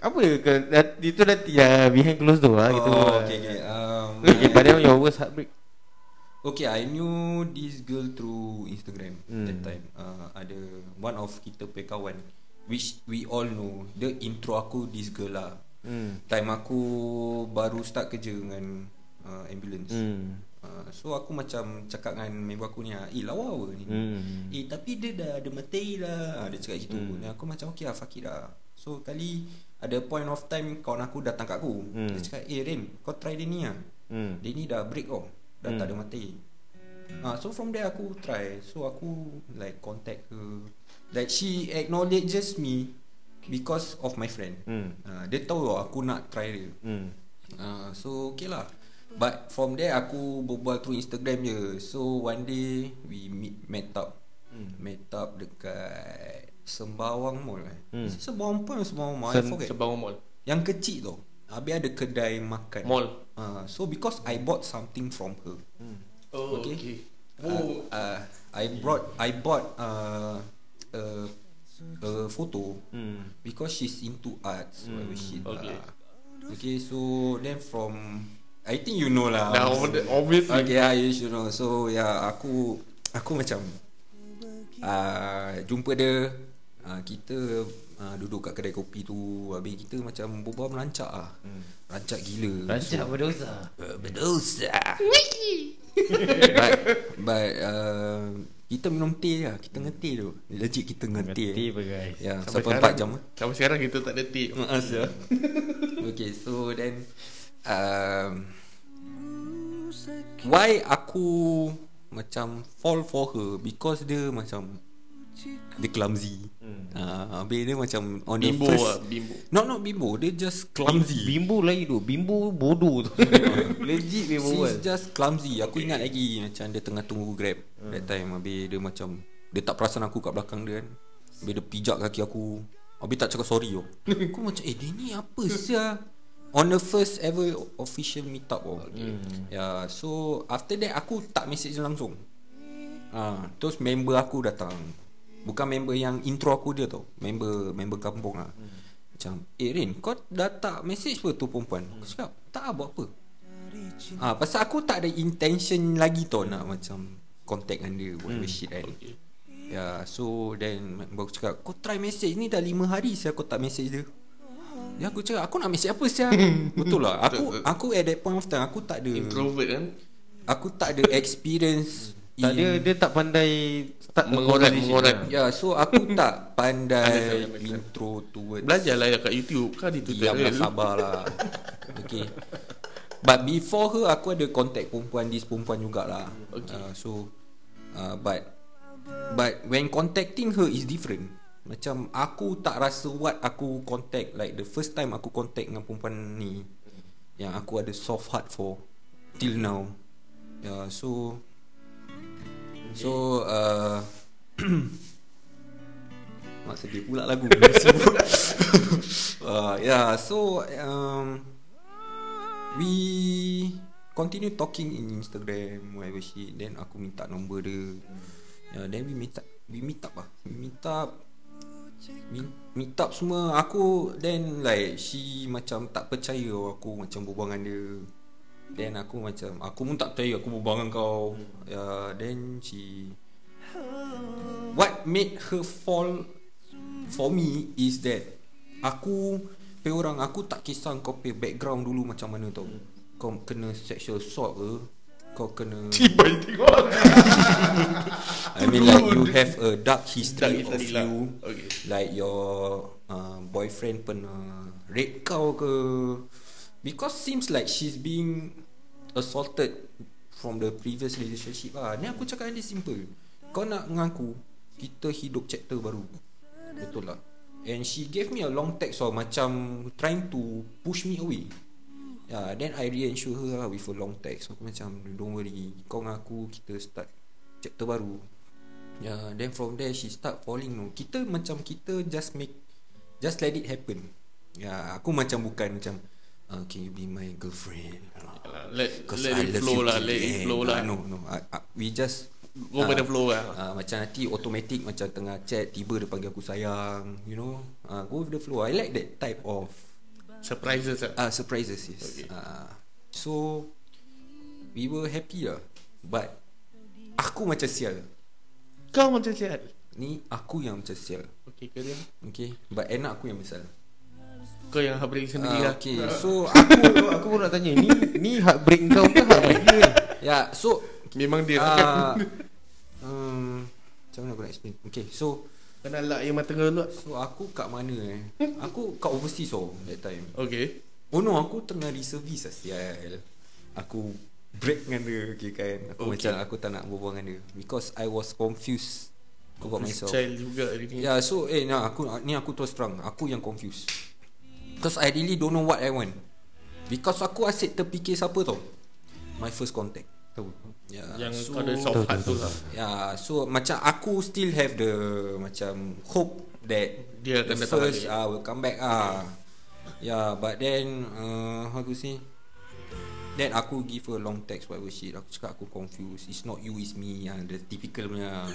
S2: Apa ke? Itu nanti ya behind closed door lah gitu.
S3: Oh, okay okay. Um,
S2: Okay, but then your worst heartbreak.
S3: Okay, I knew this girl through Instagram
S2: Hmm.
S3: that time. Uh, ada one of kita punya kawan which we all know. Dia intro aku this girl lah.
S2: Hmm.
S3: Time aku baru start kerja dengan uh, ambulance.
S2: Hmm.
S3: Uh, so aku macam cakap dengan member aku ni ah, Eh lawa apa ni
S2: Hmm.
S3: Eh tapi dia dah ada materi lah ah, Dia cakap gitu hmm. Dan aku macam okay lah fuck it lah So kali ada point of time kawan aku datang kat aku
S2: Hmm.
S3: Dia cakap eh Ren kau try dia ni lah
S2: Hmm.
S3: dia ni dah break oh Dah
S2: Hmm.
S3: tak ada materi ah, So from there aku try So aku like contact her Like she acknowledges me Because of my friend
S2: Hmm.
S3: ah, Dia tahu oh, aku nak try dia
S2: Hmm.
S3: ah, So okay lah But from there aku berbual through Instagram je So one day we meet, met up
S2: Hmm.
S3: Met up dekat Sembawang Mall eh. Is it Sembawang Mall or Sembawang Mall
S2: Sen-
S3: forget
S1: Sebawang mall.
S3: Yang kecil tu Habis ada kedai makan
S1: Mall.
S3: Ah, So because I bought something from her
S1: Oh,
S3: Okay.
S1: okay.
S3: Oh, uh, I brought I bought uh, a a photo
S2: Hmm.
S3: because she's into arts. Mm. Whatever shit.
S1: Okay.
S3: lah. Okay, so then from I think you know lah.
S1: Ob- obviously.
S3: Okay, yeah, you should know. So yeah, aku aku macam uh, jumpa dia uh, kita uh, duduk kat kedai kopi tu habis kita macam berbual merancak ah. Hmm. Rancak gila.
S2: Rancak berdosa.
S3: Uh, berdosa. <laughs> but but uh, kita minum teh lah. Kita ngeteh tu. Legit kita ngeteh.
S2: Ngeteh apa, guys?
S3: Ya,
S1: Sampai
S3: sampai 4
S1: sekarang-
S3: jam. ah.
S1: Sampai sekarang kita tak ada tip.
S3: Maaf ya. <laughs> okay, so then um, why aku macam fall for her because dia macam dia clumsy. Hmm. Uh, habis dia macam on
S1: Bimbo
S3: the first
S1: lah, bimbo.
S3: Not not bimbo, dia just clumsy.
S2: Bimbo lagi tu. Bimbo bodoh tu. <laughs> Legit bimbo
S3: She's
S2: kan.
S3: just clumsy Aku ingat lagi Macam dia tengah tunggu grab hmm. That time Habis dia macam Dia tak perasan aku kat belakang dia kan Habis dia pijak kaki aku Habis tak cakap sorry oh. <laughs> Aku macam Eh dia ni apa sia On the first ever Official meet up oh. okay. yeah, So after that Aku tak message dia langsung ha, Terus member aku datang Bukan member yang intro aku dia tau Member member kampung lah Macam Eh Rin Kau dah tak message apa tu perempuan Aku cakap Tak lah buat apa Ah, pasal aku tak ada intention lagi tau nak macam contact dengan dia buat hmm. shit kan.
S1: Okay.
S3: Ya, yeah, so then aku cakap, kau try message ni dah 5 hari saya aku tak message dia. Ya aku cakap aku nak message apa sia? <laughs> Betul lah. Aku aku at that point of time aku tak ada
S1: Introvert kan?
S3: aku tak ada experience
S2: Tak dia dia tak pandai start
S1: Mengorat- mengorat.
S3: Ya, so aku tak <laughs> pandai intro towards
S1: Belajarlah kat YouTube kan di
S3: Diam
S1: tutorial.
S3: lah sabarlah. <laughs> Okay. But before her Aku ada contact perempuan This perempuan jugalah.
S1: Okay.
S3: uh, So uh, But But when contacting her Is different. Macam Aku tak rasa What aku contact Like the first time Aku contact dengan perempuan ni Yang aku ada soft heart for Till now. Yeah so So uh, <clears throat> Mak sedih pula lagu <laughs> uh, Yeah so um, We Continue talking in Instagram Whatever shit Then aku minta nombor dia. Yeah, Then we meet up We meet up lah. We meet up meet up semua. Aku Then like She macam tak percaya Aku macam berbual dengan dia Then aku macam Aku pun tak percaya Aku berbual dengan kau. Yeah, Then she What made her fall For me Is that Aku Pay orang Aku tak kisah kau pay background dulu Macam mana tau. Kau kena sexual assault ke Kau kena <laughs>
S1: Tiba tengok.
S3: I mean like you have a dark history
S1: Dark
S3: of
S1: history lah.
S3: you.
S1: Okay.
S3: Like your uh, boyfriend pernah rape kau ke Because seems like she's being assaulted from the previous relationship lah Ni aku cakap dia simple. Kau nak mengaku kita hidup chapter baru. Betul lah And she gave me a long text so macam trying to push me away. Yeah, then I reassure her lah with a long text. Aku macam don't worry Kau dengan aku kita start chapter baru. Yeah, then from there she start falling no. Kita macam kita just make Just let it happen. Yeah, aku macam bukan macam uh, Can you be my girlfriend?
S1: Let,
S3: Cause
S1: let
S3: I
S1: it flow
S3: you
S1: lah Let it flow lah.
S3: Ah, No, no. I, I, We just
S1: Go by the flow lah.
S3: uh, Macam nanti automatic Macam tengah chat Tiba dia panggil aku sayang You know? Uh, Go with the flow. I like that type of
S1: Surprises lah.
S3: Uh, Surprises yes.
S1: Okay.
S3: uh, So We were happy lah. But Aku macam sial.
S1: Kau macam sihat
S3: Ni aku yang macam sial.
S1: Okay ke dia
S3: Okay? But enak aku yang besar
S1: Kau yang heartbreak sendiri
S3: uh,
S1: lah
S3: Okay. So aku <laughs>
S2: Aku, aku pun nak tanya Ni ni heartbreak kau ke heartbreak dia?
S3: Ya yeah, so
S1: Memang dia. lah kan <laughs>
S3: uh, um, Macam mana aku nak explain? Okay so
S1: Kena lak yang mata kau dulu
S3: So aku kat mana eh? Aku kat overseas oh That time.
S1: Okay.
S3: Oh no aku tengah reservice lah sial Aku break dengan dia okay, kan? Aku
S1: Okay.
S3: macam aku tak nak berbual dengan dia. Because I was confused About myself.
S1: Child juga hari ni.
S3: Yeah so eh nah, aku ni aku terus terang. Aku yang confused Because I really don't know what I want Because aku asyik terfikir siapa tau My first contact
S2: Tahu
S3: yeah,
S1: Yang
S3: so,
S1: ada soft heart tu lah
S3: Yeah, so macam aku still have the macam hope that
S1: Dia akan
S3: the
S1: datang
S3: first
S1: balik.
S3: ah will come back ah. Yeah, but then uh, how to say? Then aku give her a long text whatever shit. Aku cakap aku confused. It's not you, it's me. Ah, the typical punya.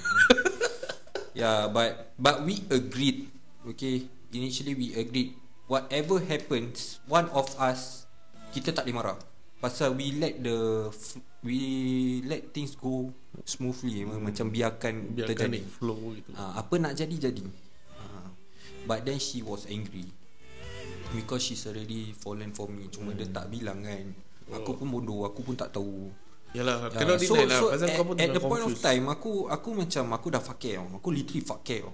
S3: <laughs> yeah, but but we agreed. Okay, initially we agreed. Whatever happens, one of us kita tak boleh marah. Pasal we let the we let things go smoothly hmm. macam biarkan,
S1: Biarkan
S3: terjadi.
S1: flow gitu
S3: Ah, apa nak jadi jadi. Ah, but then she was angry because she's already fallen for me. Cuma hmm. dia tak bilang kan. Aku pun bodoh, aku pun tak tahu.
S1: Yalah
S3: Ya,
S1: Cannot deny lah Pasal
S3: at,
S1: kau pun
S3: at
S1: tengah
S3: the point of
S1: confused
S3: time aku aku macam aku dah fuck care. Aku literally fuck care.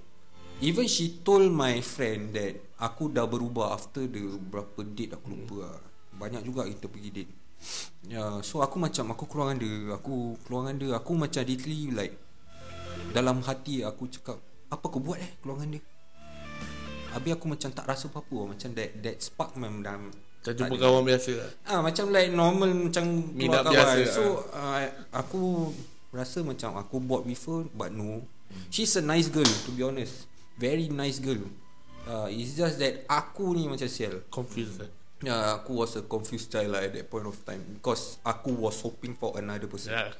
S3: Even she told my friend that aku dah berubah after the berapa date aku lupa lah. Banyak juga kita pergi date. Ya, so aku macam aku keluar dengan dia, aku keluar dengan dia, aku macam literally like dalam hati aku cakap apa kau buat eh keluar dengan dia. Habis aku macam tak rasa apa-apa tau. Macam that that spark memang
S1: Kau
S3: tak
S1: jumpa
S3: ada.
S1: kawan biasa lah
S3: Ah macam like normal macam
S1: Meet
S3: keluar
S1: up
S3: kawan.
S1: biasa,
S3: So uh, aku rasa macam aku bought with her but no. She's a nice girl to be honest. Very nice girl. Uh, it's just that aku ni macam sial.
S1: Confused lah
S3: Yeah, aku was a confused child lah at that point of time because aku was hoping for another person.
S1: Ya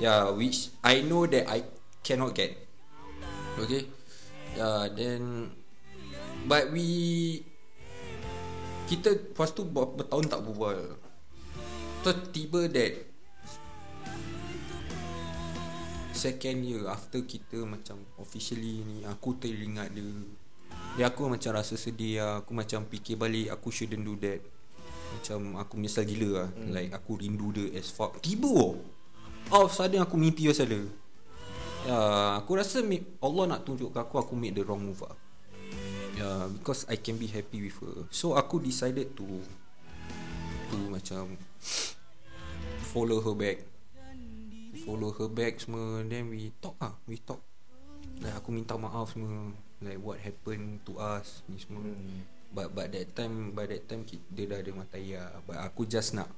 S3: Yeah, which I know that I cannot get. Okay. Yeah, then but we kita lepas tu ber- bertahun tak berbual. So tiba that second year after kita macam officially ni aku teringat dia. Dia aku macam rasa sedih lah. Aku macam fikir balik aku shouldn't do that. Macam aku menyesal gila lah. Hmm. Like aku rindu dia as fuck. Tiba oh. Of sudden aku mimpi pasal dia. Ya, aku rasa Allah nak tunjuk ke aku aku make the wrong move lah. Ya, because I can be happy with her. So aku decided to to macam <sniffs> follow her back. Follow her back semua then we talk ah, we talk. Like aku minta maaf semua like what happened to us ni semua. Hmm. But but that time by that time dia dah ada mata ya. But aku just nak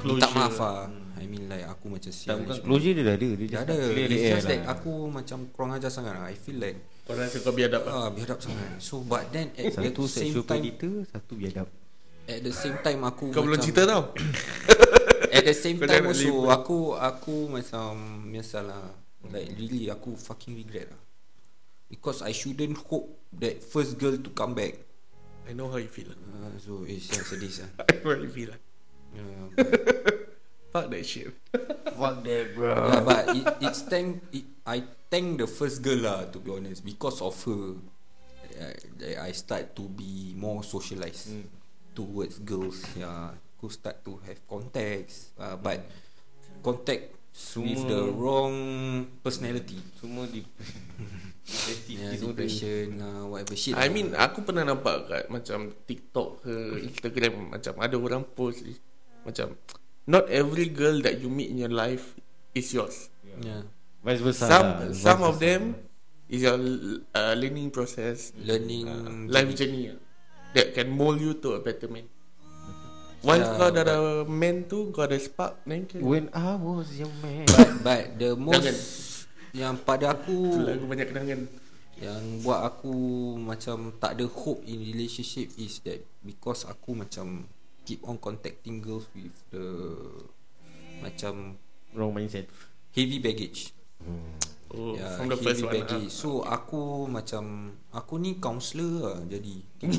S3: minta
S1: Closure.
S3: maaf lah I mean like aku macam
S2: Tak
S3: sial
S2: bukan closure dia dah ada Dia
S3: Dah
S2: just
S3: ada It's just like
S2: lah.
S3: aku macam kurang ajar sangat lah I feel like
S1: Kau rasa kau biadab lah
S3: ah biadab sangat So but then at
S2: Satu
S3: the same
S2: sexual
S3: time
S2: predator Satu biadab
S3: At the same time aku
S1: Kau belum
S3: macam-
S1: cerita tau <coughs>
S3: At the same time also. Aku Aku macam Biasalah. Like really Aku fucking regret lah. Because I shouldn't hope That first girl to come back.
S1: I know how you feel. Lah
S3: uh, So it's yang sedih lah
S1: I know how you feel. Lah
S3: uh, <laughs>
S1: Fuck that shit.
S2: Fuck that bro.
S3: Yeah but it, it's thank it, I thank the first girl lah To be honest. Because of her I, I start to be More socialized
S2: Hmm.
S3: Towards girls Yeah Aku start to have contacts uh, But Contact With
S2: Semua-
S3: the wrong Personality
S2: Semua di <laughs>
S3: yeah, Depression uh, Whatever shit
S1: I mean aku pernah nampak kat macam TikTok ke Instagram macam ada orang post ni, macam not every girl that you meet in your life is yours.
S3: yeah.
S2: Vice versa
S1: Some
S2: lah. Vice
S1: some of them is your uh, learning process,
S3: Learning
S1: uh, life journey that can mold you to a better man. Once
S3: Yeah,
S1: kau dah ada man tu Kau ada spark Then can
S2: When I was young man.
S3: But, but the most. Yang pada aku
S1: Tu lagu banyak kenangan.
S3: Yang buat aku Macam tak ada hope In relationship Is that Because aku macam Keep on contacting girls With the Macam
S2: Wrong mindset.
S3: Heavy baggage.
S1: Oh
S3: yeah,
S1: From the
S3: heavy
S1: first one
S3: baggage.
S1: ah.
S3: So aku macam Aku ni counselor lah Jadi <laughs> kira,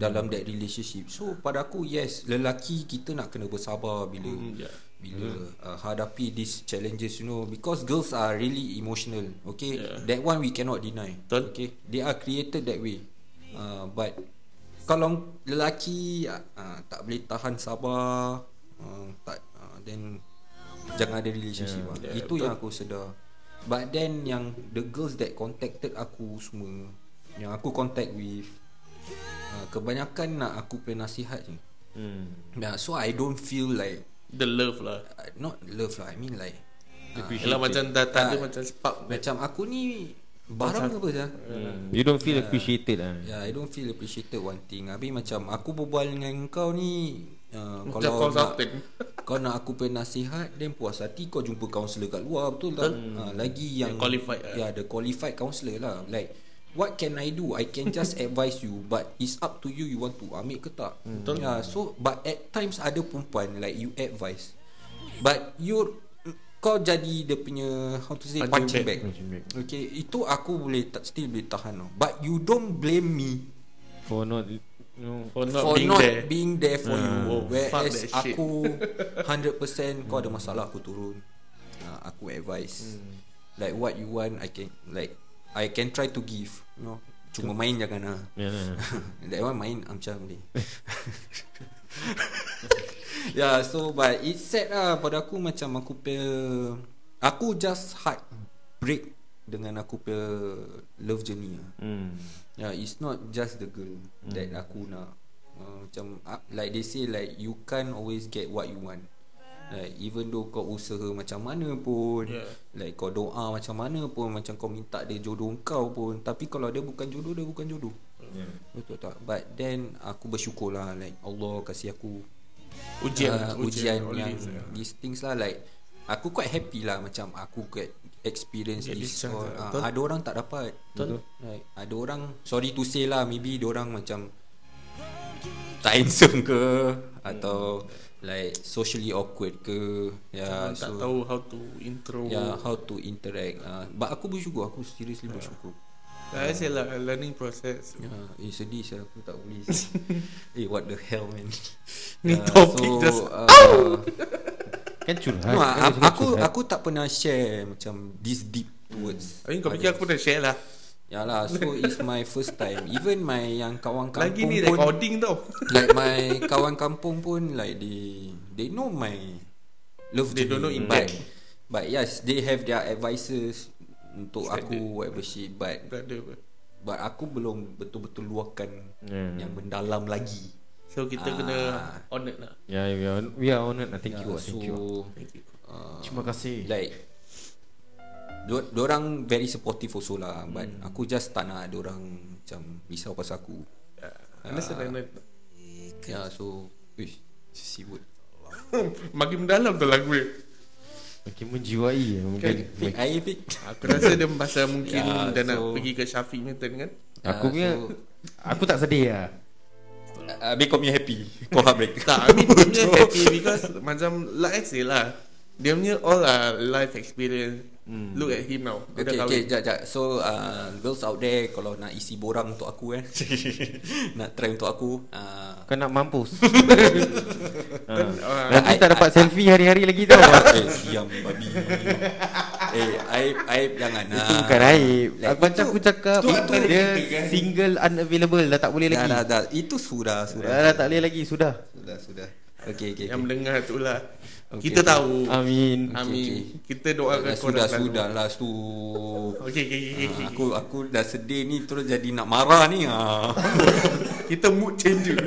S3: Dalam that relationship So pada aku Yes Lelaki kita nak kena bersabar Bila
S1: Mm, yeah.
S3: bila uh, hadapi these challenges you know because girls are really emotional okay
S1: Yeah.
S3: that one we cannot deny
S1: Betul.
S3: okay they are created that way uh, but kalau lelaki uh, tak boleh tahan sabar uh, tak uh, then jangan ada relationship
S1: Yeah.
S3: yeah.
S1: Yeah,
S3: itu
S1: betul.
S3: yang aku sedar but then yang the girls that contacted aku semua yang aku contact with uh, kebanyakan nak aku punya nasihat je
S2: hmm.
S3: yeah, so I don't feel like
S1: The love lah.
S3: Uh, not love lah I mean like uh,
S1: macam dah tak ada
S3: Ah,
S1: macam spark.
S3: macam aku ni barang apa sah
S2: Hmm. You don't feel appreciated lah
S3: yeah I don't feel appreciated one thing. Habis macam aku berbual dengan kau ni uh,
S1: Macam
S3: kalau nak,
S1: consultant. <laughs>
S3: kau nak aku punya nasihat then puas hati kau jumpa kaunselor kat luar betul tak? Uh, lagi yang
S1: Yang qualified lah.
S3: yeah the qualified counselor lah. Like what can I do I can just advise you but it's up to you you want to ambil ke tak
S1: Betul.
S3: yeah so but at times ada perempuan like you advise but you kau jadi dia punya how to say
S1: Punching bag.
S3: bag. Okay, itu aku boleh tak still boleh tahan tau. But you don't blame me
S2: For not know,
S1: For not
S3: for
S1: being
S3: not
S1: there
S3: being there for you.
S1: Oh, fuck
S3: Whereas aku <laughs> 100% kau ada masalah aku turun. Uh, aku advice. Like what you want I can like I can try to give, you know. Cuma main jangan lah.
S2: yeah, yeah.
S3: That one main macam ni. <laughs> yeah, so but it's sad lah pada aku macam aku punya aku just heart break dengan aku punya love journey lah.
S2: hmm.
S3: Yeah, it's not just the girl hmm. that aku nak. Uh, macam uh, like they say like you can't always get what you want. Like even though kau usaha macam mana pun
S1: Yeah.
S3: Like kau doa macam mana pun Macam kau minta dia jodoh kau pun Tapi kalau dia bukan jodoh Dia bukan jodoh
S2: Yeah.
S3: Betul tak But then Aku bersyukur lah Like Allah kasih aku
S1: Ujian
S3: uh, Ujian,
S1: all
S3: yang
S1: this, yeah.
S3: These things lah Like Aku quite happy lah Macam aku get Experience
S1: Get
S3: this Ah,
S1: betul.
S3: Ada orang tak dapat
S1: Betul.
S3: like, Ada orang Sorry to say lah Maybe dia orang macam Tak handsome ke Atau Like Socially awkward ke? Ya
S1: tak
S3: so
S1: tahu how to intro.
S3: Ya how to interact. Uh, But aku bersyukur. Aku seriously bersyukur.
S1: I say lah learning process.
S3: Ya, eh sedih saya. Aku tak boleh. <laughs> eh what the hell man. <laughs>
S1: Ni
S3: Ya,
S1: topik just-
S3: uh,
S2: Kan curhat.
S3: No,
S2: kan
S3: a- aku
S2: curhat.
S3: aku tak pernah share macam this deep towards.
S1: I mean kau fikir aku pernah share lah
S3: Ya lah, so it's my first time. Even my yang kawan kampung
S1: Lagi ni
S3: pun,
S1: recording tau
S3: like my kawan kampung pun like they they know my love
S1: They don't know in
S3: but, but yes, they have their advices untuk
S1: Standard.
S3: aku whatever shit. But but aku belum betul-betul luahkan
S2: Yeah.
S3: yang mendalam lagi.
S1: So kita
S3: Ah.
S1: kena honoured lah
S2: Yeah, we are, we are honoured lah. Thank you.
S3: Yeah,
S2: ah, Thank
S3: so,
S2: you.
S1: Thank you
S3: Uh,
S2: Terima kasih.
S3: Like do- Diorang very supportive also lah But
S1: Hmm.
S3: aku just tak nak Diorang macam Risau pasal aku
S1: yeah. Understand understand.
S3: Yeah so Wish Si word
S1: Makin mendalam tu lagu dia
S2: Makin menjiwai eh, mungkin.
S3: Fik, air fik.
S1: Aku rasa dia pasal mungkin <laughs>
S3: Ya,
S1: Dia nak
S3: so-
S1: pergi ke Syafiq Newton kan
S2: Aku
S3: Ah,
S2: punya
S3: so-
S2: aku tak sedih lah.
S3: Habis <laughs> kau punya happy. Kau heartbreak.
S1: Tak, I mean dia punya happy because macam like I say lah. Dia punya all are life experience.
S2: Hmm.
S1: Look at him now. Dia dah
S3: Okay,
S1: kahwin.
S3: okay, jap, jap. So, uh, girls out there, kalau nak isi borang untuk aku kan, <laughs> nak try untuk aku, uh,
S2: Kau nak mampus. ha. <laughs>
S1: Ah,
S2: Nanti
S3: I-
S2: tak dapat
S3: I-
S2: selfie hari-hari lagi tau. <laughs>
S3: eh, siam babi. eh, aib, aib jangan.
S2: Itu
S3: Ah.
S2: bukan aib.
S3: Like,
S2: Aku macam
S3: itu-
S2: aku cakap
S3: tu-
S2: itu
S3: tu-
S2: dia single unavailable dah tak boleh
S3: Dah,
S2: lagi.
S3: dah, dah. Itu sudah,
S2: Dah,
S3: sudah.
S2: dah tak boleh lagi sudah.
S3: Sudah, sudah. Okay, okay,
S1: Yang
S3: okay.
S1: mendengar tu lah.
S3: Okay,
S1: Kita
S3: okay.
S1: tahu.
S2: Amin.
S1: Amin. Kita doakan
S3: Dah,
S1: kau
S3: sudah, sudah lah tu.
S1: Okay, okay, okay, okay.
S3: aku aku dah sedih ni terus jadi nak marah ni ah. <laughs>
S1: Kita mood changer.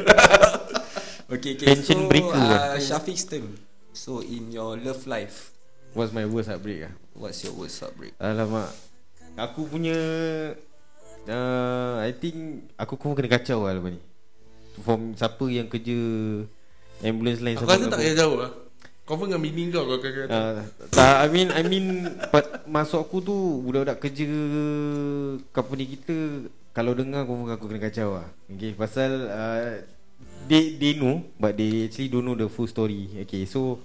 S1: <laughs>
S3: okay, okay.
S2: Tension
S3: so,
S2: breaker
S3: uh, Syafiq Stem. So in your love life,
S2: What's my worst heartbreak ah?
S3: what's your worst heartbreak?
S2: Alamak. Aku punya uh, I think aku kau kena kacau lah lepas ni. From siapa yang kerja ambulance line
S1: Aku rasa tak payah jauh lah. Kau pun dengan bini kau kau kata.
S2: Uh, tak, I mean, I mean, pat, masuk aku tu budak-budak kerja company kita kalau dengar kau aku kena kacau lah. Okay, pasal uh, they they know but they actually don't know the full story. Okay, so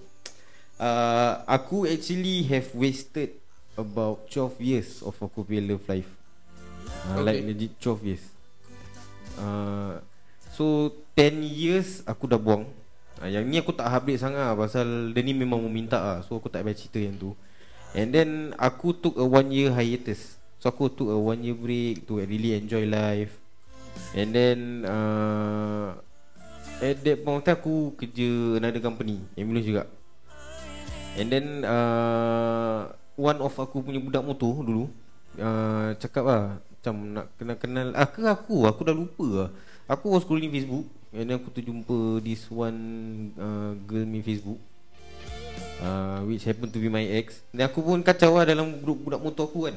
S2: uh, aku actually have wasted about 12 years of aku punya love life. Uh, Like
S1: Okay.
S2: legit 12 years. Uh, so 10 years aku dah buang. Uh, yang ni aku tak update sangat lah, pasal dia ni memang meminta lah. So aku tak payah cerita yang tu. And then aku took a one year hiatus. So aku took a one year break to really enjoy life. And then uh, at that point time aku kerja another company, ambulance juga. And then uh, one of aku punya budak motor dulu uh, cakap lah macam nak kenal-kenal ah ke aku aku dah lupa lah. Aku was scrolling Facebook and then aku terjumpa this one uh, girl ni Facebook. Uh, which happen to be my ex. Dan aku pun kacau lah dalam grup budak motor aku kan.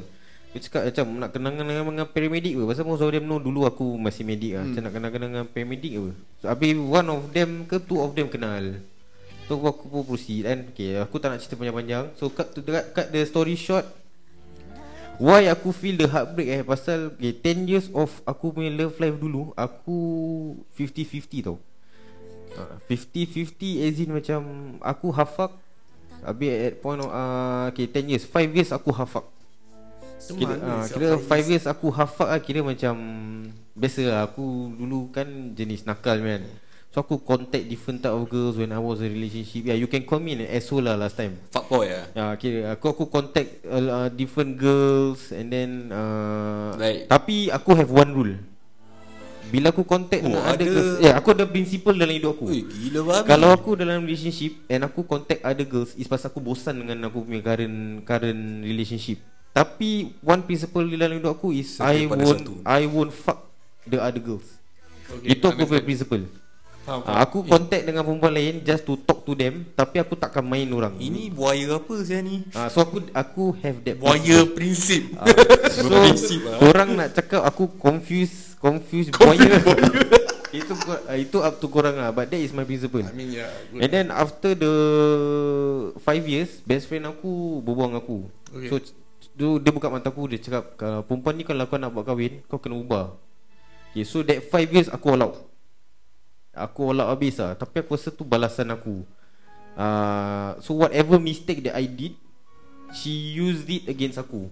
S2: Dia cakap macam nak kenal-kenal dengan, dengan paramedic ke? Pasal most of them know dulu aku masih medik lah. Hmm. Macam nak kenal-kenal dengan paramedic ke? So, Habis one of them ke two of them kenal. So aku, aku pun proceed kan. Okay aku tak nak cerita panjang-panjang. So cut, to, cut, cut the story short Why aku feel the heartbreak eh? Pasal okay, 10 years of aku punya love life dulu Aku 50-50 tau. Uh, 50-50 as in macam Aku hafak Habis at point of uh, Okay 10 years 5 years aku hafak
S1: Tu
S2: Kira, uh, kira
S1: five
S2: 5 years. aku hafak lah Kira macam Biasa lah. Aku dulu kan jenis nakal kan So aku contact different type of girls When I was in a relationship Yeah you can call me an asshole lah last time
S3: Fuckboy ah.
S2: Ya, kira aku aku contact uh, different girls and then uh,
S3: Like-
S2: tapi aku have one rule. Bila aku contact
S3: Oh, ada-
S2: girls, ya yeah, aku ada principle dalam hidup aku.
S3: Ui, gila babi.
S2: Kalau aku dalam relationship and aku contact other girls is pasal aku bosan dengan aku punya current current relationship. Tapi one principle dalam hidup aku is
S3: Setia
S2: I won't
S3: satu.
S2: I won't fuck the other girls.
S1: Okay,
S2: Itu aku punya principle.
S1: Faham,
S2: Ah, aku contact dengan perempuan lain just to talk to them tapi aku takkan main orang.
S3: Ini buaya apa saya ni?
S2: Ah, so aku aku have that
S1: Buaya prinsip. <laughs>
S2: Ah, so
S3: Berprinsip lah.
S2: korang nak cakap aku confuse confuse buaya. <laughs> itu ko- ah, itu up to korang lah but that is my principle.
S1: I mean yeah. good.
S2: And then after the 5 years best friend aku berbuang aku.
S1: Okay.
S2: So c- dia, dia buka mata aku dia cakap kalau perempuan ni kalau kau nak buat kahwin kau kena ubah. Okay, so that 5 years aku all out. Aku out habis lah. Tapi aku rasa tu balasan aku. Uh, So whatever mistake that I did She used it against aku.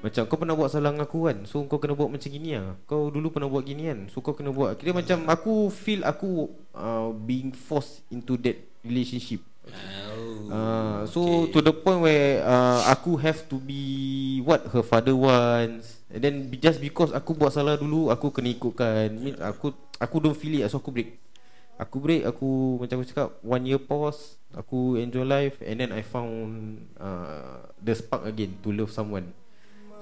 S2: Macam kau pernah buat salah dengan aku kan? So kau kena buat macam gini lah. Kau dulu pernah buat gini kan? So kau kena buat. Kira macam aku feel aku uh, Being forced into that relationship.
S3: Oh.
S2: Uh, so okay. to the point where uh, aku have to be what her father wants. And then just because aku buat salah dulu aku kena ikutkan. Mean aku aku don't feel it so aku break aku break aku macam aku cakap one year pause aku enjoy life and then I found uh, the spark again to love someone.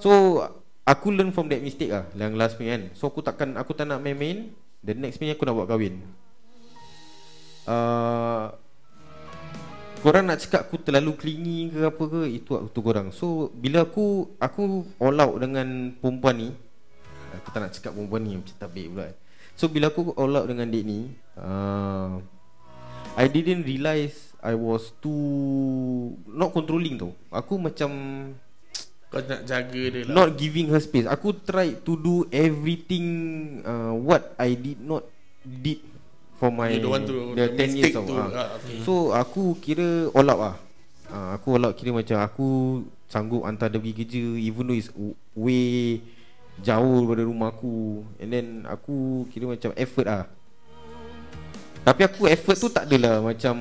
S2: So aku learn from that mistake ah yang last minute kan. So aku takkan aku tak nak main-main the next minute aku nak buat kahwin. Uh, Korang nak cakap aku terlalu clingy ke apa ke Itu tu korang So bila aku Aku all out dengan perempuan ni Aku tak nak cakap perempuan ni Macam tabik pula So bila aku all out dengan dek ni uh, I didn't realise I was too Not controlling tau Aku macam <tsk>
S1: Kau nak jaga dia lah
S2: Not giving her space Aku try to do everything uh, What I did not Did For my
S1: You don't want to-
S2: The
S1: the
S2: 10 years tau
S1: tu,
S2: ah.
S1: ah, okay.
S2: So aku kira All out lah uh, Aku all out kira macam Aku Sanggup hantar dia pergi kerja Even though it's Way Jauh daripada rumah aku. And then Aku kira macam Effort lah Tapi aku effort tu tak adalah Macam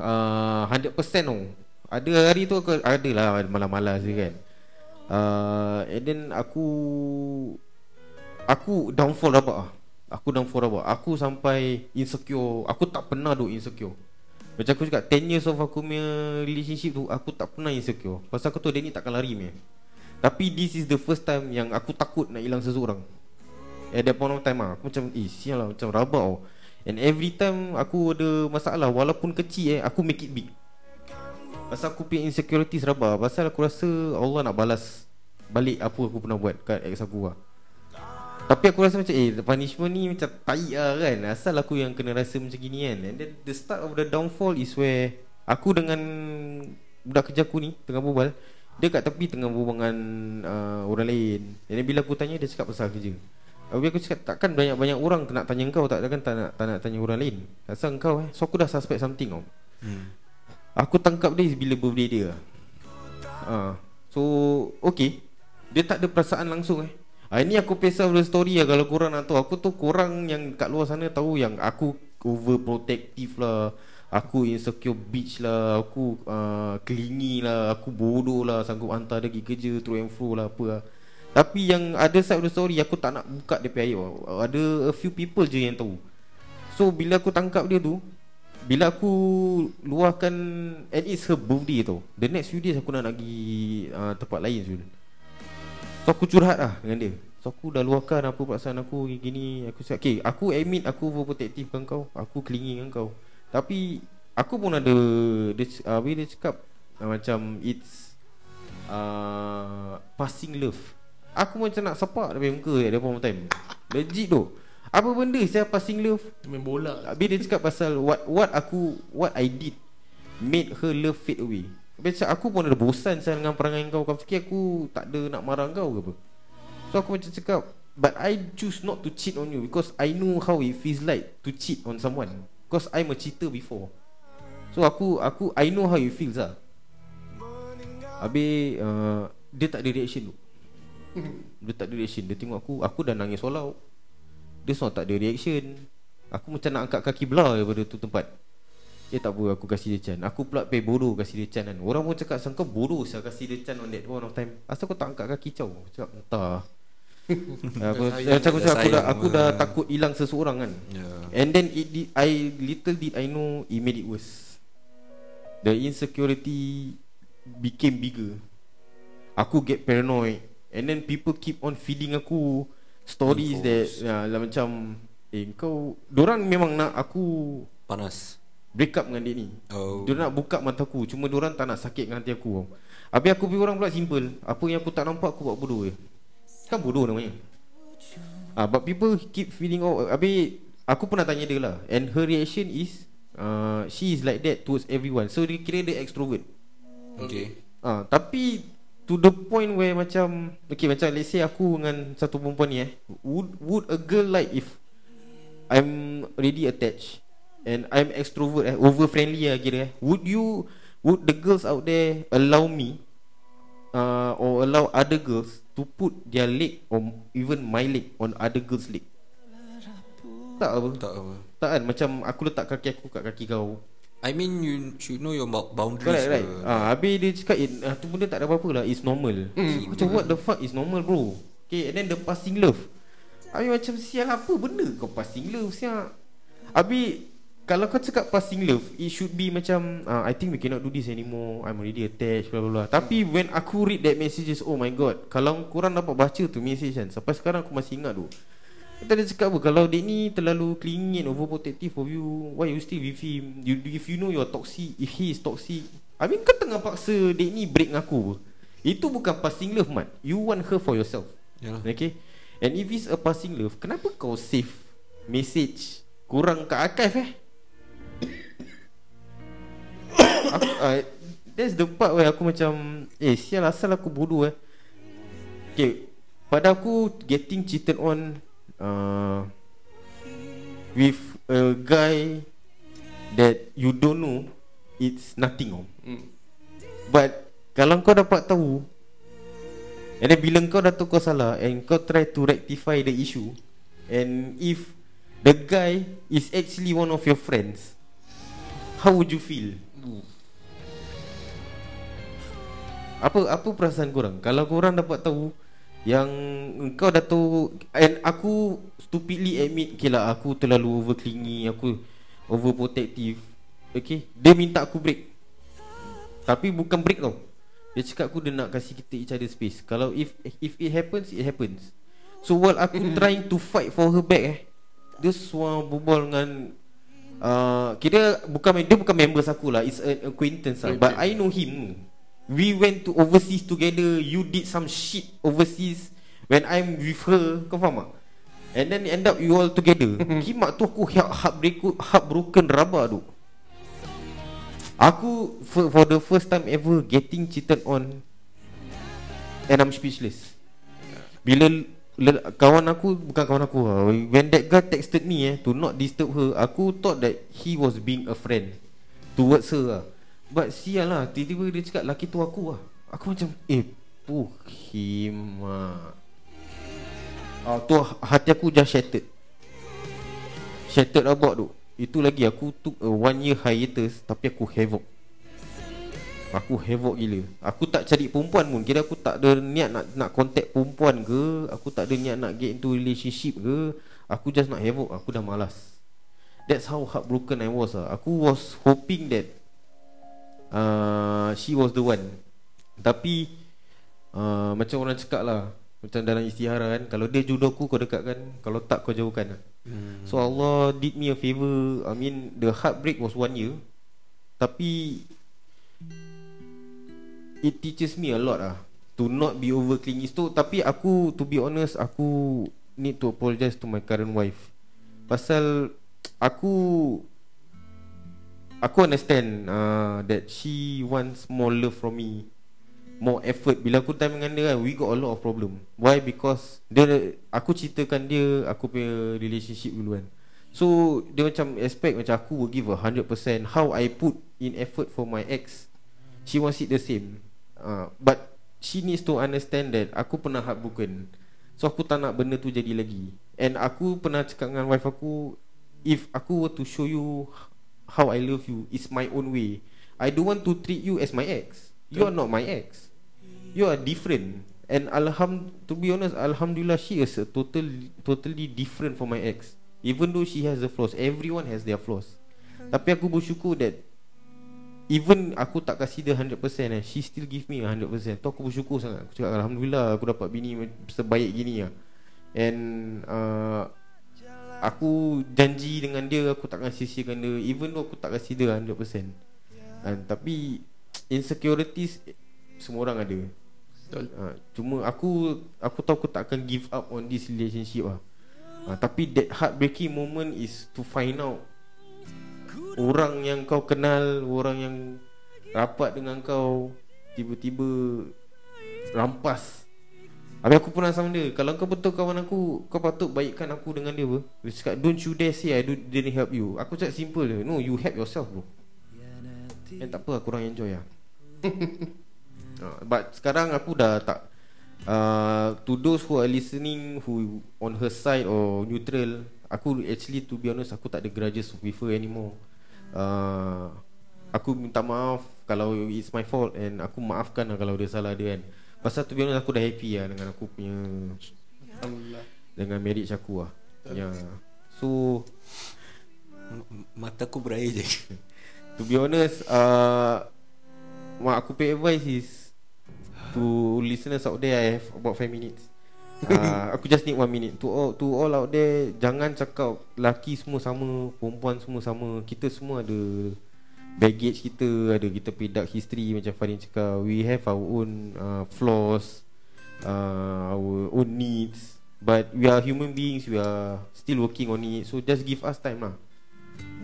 S2: uh, 100% tau Ada hari tu aku Ada lah malas-malas je kan. Uh, And then aku Aku downfall rapat lah Aku downfall rapat Aku sampai insecure. Aku tak pernah duk insecure. Macam aku cakap 10 years of aku punya relationship tu Aku tak pernah insecure. Pasal aku tahu dia ni takkan lari punya Tapi this is the first time Yang aku takut nak hilang seseorang. At that point of time lah Aku macam Eh sial lah Macam rabak tau. And every time Aku ada masalah Walaupun kecil eh Aku make it big. Pasal aku punya insecurities rabak. Pasal aku rasa Allah nak balas Balik apa aku pernah buat Kat ex aku lah Tapi aku rasa macam Eh punishment ni macam tai lah kan? Asal aku yang kena rasa macam gini kan? And then the start of the downfall is where Aku dengan Budak kerja aku ni Tengah berbual Dia kat tepi tengah berbual dengan uh, Orang lain. Then bila aku tanya Dia cakap pasal kerja. Habis aku cakap Takkan banyak-banyak orang Nak tanya kau? Tak Takkan tak nak, tak nak tanya orang lain? Asal kau eh? So aku dah suspect something tau
S3: Hmm.
S2: Aku tangkap dia bila birthday dia. Ha. So Okay. Dia tak ada perasaan langsung eh. Ha, Ini aku pesal the story lah Kalau korang nak tahu. Aku tu korang yang kat luar sana tahu Yang aku overprotective lah Aku insecure bitch lah Aku uh, clingy lah Aku bodoh lah Sanggup hantar dia pergi kerja Through and fro lah apa lah. Tapi yang ada side of the story Aku tak nak buka dia punya. Ada a few people je yang tahu. So bila aku tangkap dia tu Bila aku luahkan And it's her birthday tau. The next few days aku nak pergi uh, tempat lain Zul. So aku curhat lah dengan dia. So aku dah luahkan apa perasaan aku gini. Aku cakap okay aku admit aku overprotective dengan kau. Aku clingy dengan kau Tapi aku pun ada Dia, uh, dia cakap uh, Macam it's uh, Passing love. Aku macam nak sepak dia punya muka At that point of time. Legit tu. Apa benda saya passing love?
S1: Main bola.
S2: Habis dia cakap pasal What what aku What I did Made her love fade away. Habis cakap aku pun ada bosan saya dengan perangai kau. Kau fikir aku tak ada nak marah kau ke apa? So aku macam cakap But I choose not to cheat on you Because I know how it feels like To cheat on someone Because I'm a cheater before. So aku aku I know how it feels lah Habis uh, Dia tak ada reaction tu. <laughs> Dia tak ada reaction. Dia tengok aku Aku dah nangis out. Dia semua tak ada reaction. Aku macam nak angkat kaki belah daripada tu tempat. Dia tak apa aku kasih dia can Aku pula pay bodoh kasih dia can kan. Orang pun cakap Sangka bodoh saya kasih dia can on that point of time. Asal kau tak angkat kaki caw? Aku Cakap entah <laughs> aku, macam aku cakap aku dah, aku dah takut hilang seseorang kan
S3: Yeah.
S2: And then it did, I little did I know it made it worse. The insecurity became bigger. Aku get paranoid and then people keep on feeding aku stories that ya, lah macam eh kau dorang memang nak aku
S3: Panas.
S2: break up dengan dia ni.
S3: Oh.
S2: Dia nak buka mata aku Cuma dorang tak nak sakitkan hati aku Habis aku pergi orang pula simple Apa yang aku tak nampak aku buat bodoh je Kan bodoh namanya. Ah, But people keep feeling oh, Habis Aku pernah tanya dia lah. And her reaction is uh, She is like that towards everyone. So dia kira dia extrovert.
S3: Okay.
S2: Ah, Tapi To the point where macam Okay macam let's say aku dengan Satu perempuan ni eh Would, would a girl like if I'm already attached And I'm extrovert eh Over friendly lah kira eh? Would you Would the girls out there Allow me uh, Or allow other girls To put their leg Or even my leg On other girls leg Tak apa
S3: Tak apa.
S2: Tak kan Macam aku letak kaki aku Kat kaki kau
S3: I mean you should know your bou- boundaries.
S2: Correct right
S3: ke.
S2: ah, Habis dia cakap eh, ah, Tu benda tak ada apa-apa lah It's normal
S1: Hmm.
S2: Macam what the fuck is normal bro Okay and then the passing love Habis macam sial apa benda kau passing love sial Habis Kalau kau cakap passing love It should be macam ah, I think we cannot do this anymore. I'm already attached blah blah blah Tapi when aku read that messages Oh my god. Kalau korang dapat baca tu message kan Sampai sekarang aku masih ingat tu. Kita dia cakap apa Kalau dia ni terlalu clingy and overprotective of you Why you still with him? You, If you know you're toxic If he is toxic I mean kau tengah paksa Dia ni break dengan aku apa. Itu bukan passing love Mat You want her for yourself.
S3: Yalah.
S2: Okay? And if it's a passing love Kenapa kau save Message Kurang kat archive eh aku, uh, That's the part where aku macam Eh sial asal aku bodoh eh Okay Pada aku Getting cheated on uh, With a guy That you don't know It's nothing oh.
S1: Hmm.
S2: But Kalau kau dapat tahu And then bila kau dah tahu kau salah And kau try to rectify the issue And if The guy Is actually one of your friends How would you feel? Apa apa perasaan korang? Kalau korang dapat tahu yang engkau dah tahu and aku stupidly admit okay lah aku terlalu over clingy, aku overprotective. Okay, dia minta aku break. Tapi bukan break tau. Dia cakap aku dia nak kasih kita each other space. Kalau if if it happens, it happens. So while aku <laughs> trying to fight for her back eh, dia semua berbual dengan uh, kira bukan dia bukan members aku lah, it's an acquaintance lah. But I know him. We went to overseas together You did some shit overseas When I'm with her Kau faham tak? And then end up you all together <laughs> Kimak tu aku heart- heartbreak, heartbroken rabak tu Aku for, for the first time ever Getting cheated on And I'm speechless Bila le- Kawan aku Bukan kawan aku lah. When that guy texted me eh To not disturb her Aku thought that He was being a friend Towards her lah But sial lah Tiba-tiba dia cakap Laki tu aku lah. Aku macam Eh Puh Hima Ah, tu hati aku just shattered. Shattered about tu. Itu lagi aku took a one year hiatus Tapi aku havoc. Aku havoc gila. Aku tak cari perempuan pun. Kira aku tak ada niat nak nak contact perempuan ke? Aku tak ada niat nak get into relationship ke? Aku just nak havoc. Aku dah malas. That's how heartbroken I was lah. Aku was hoping that uh, She was the one. Tapi uh, Macam orang cakap lah Macam dalam istihara kan Kalau dia jodoh aku kau dekatkan. Kalau tak kau jauhkan. Lah hmm. So Allah did me a favour I mean the heartbreak was one year. Tapi It teaches me a lot lah To not be over clingy. So, Tapi aku To be honest Aku Need to apologize to my current wife. Pasal Aku Aku understand uh, That she wants more love from me. More effort. Bila aku time dengan dia kan We got a lot of problem. Why? Because dia, Aku ceritakan dia Aku punya relationship dulu kan. So Dia macam expect Macam aku will give a 100% How I put in effort for my ex. She wants it the same. Uh, But She needs to understand that Aku pernah heartbroken. So aku tak nak benda tu jadi lagi. And aku pernah cakap dengan wife aku If aku were to show you How I love you It's my own way. I don't want to treat you as my ex. You are not my ex. You are different. And alham To be honest Alhamdulillah She is a total Totally different from my ex. Even though she has the flaws Everyone has their flaws. Tapi aku bersyukur that Even aku tak kasih dia 100% eh, She still give me 100% Tu aku bersyukur sangat. Aku cakap Alhamdulillah Aku dapat bini Sebaik gini lah And uh, Aku janji dengan dia Aku takkan sisihkan dia. Even though aku tak kasih dia 100% And, Tapi Insecurities Semua orang ada.
S1: Betul.
S2: uh, Cuma aku Aku tahu aku tak akan give up On this relationship lah uh, Tapi that heartbreaking moment Is to find out Orang yang kau kenal Orang yang Rapat dengan kau Tiba-tiba Rampas Habis aku pernah sama dia. Kalau kau betul kawan aku Kau patut baikkan aku dengan dia bro. Dia cakap Don't you dare say I do, didn't help you. Aku cakap simple je. No you help yourself bro. And tak apa aku orang enjoy lah. Uh, <laughs> But sekarang aku dah tak uh, To those who are listening Who on her side or neutral Aku actually to be honest Aku tak ada grudges with her anymore. Uh, Aku minta maaf Kalau it's my fault And aku maafkan lah Kalau dia salah dia kan Pasal be honest Aku dah happy lah Dengan aku punya
S1: Alhamdulillah.
S2: Dengan marriage aku lah. Ya. Yeah. So
S3: Mata aku berair je. <laughs>
S2: To be honest uh, Mak aku pay advice is To listeners out there I have about 5 minutes. <laughs> Uh, Aku just need 1 minute. To all, to all out there Jangan cakap Laki semua sama Perempuan semua sama. Kita semua ada Baggage kita Ada kita dark history Macam Fadin cakap We have our own uh, Flaws uh, Our own needs But we are human beings We are Still working on it So just give us time lah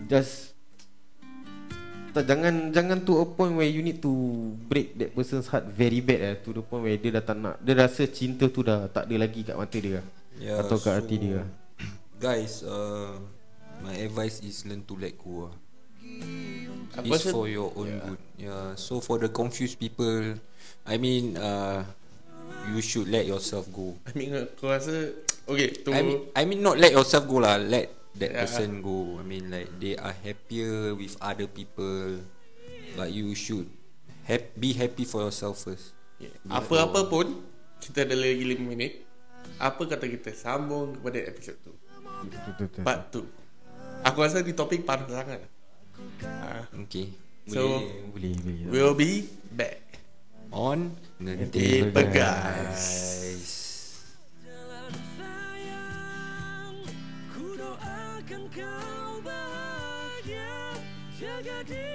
S2: Just tak jangan jangan to a point where you need to break that person's heart very bad eh to the point where dia dah tak nak dia rasa cinta tu dah tak ada lagi kat mata dia
S3: Yeah,
S2: atau kat
S3: so-
S2: hati dia
S3: Guys, uh, my advice is learn to let go. ah.
S1: Aku rasa
S3: for your own good. Yeah. So for the confused people, I mean, uh, you should let yourself go.
S1: I mean aku rasa Okay tu
S3: I mean, I mean not let yourself go lah. Let that
S1: Yeah.
S3: person go. I mean like they are happier with other people, but you should hap- be happy for yourself first.
S1: yeah. Apa-apa pun Kita ada lagi 5 minit Apa kata kita sambung kepada episod tu Part 2 Aku rasa di topik panas sangat Ah.
S3: Okay
S1: So
S2: boleh, boleh, boleh.
S1: We'll be back.
S3: On
S1: Nanti Pegas.
S4: Jaga diri.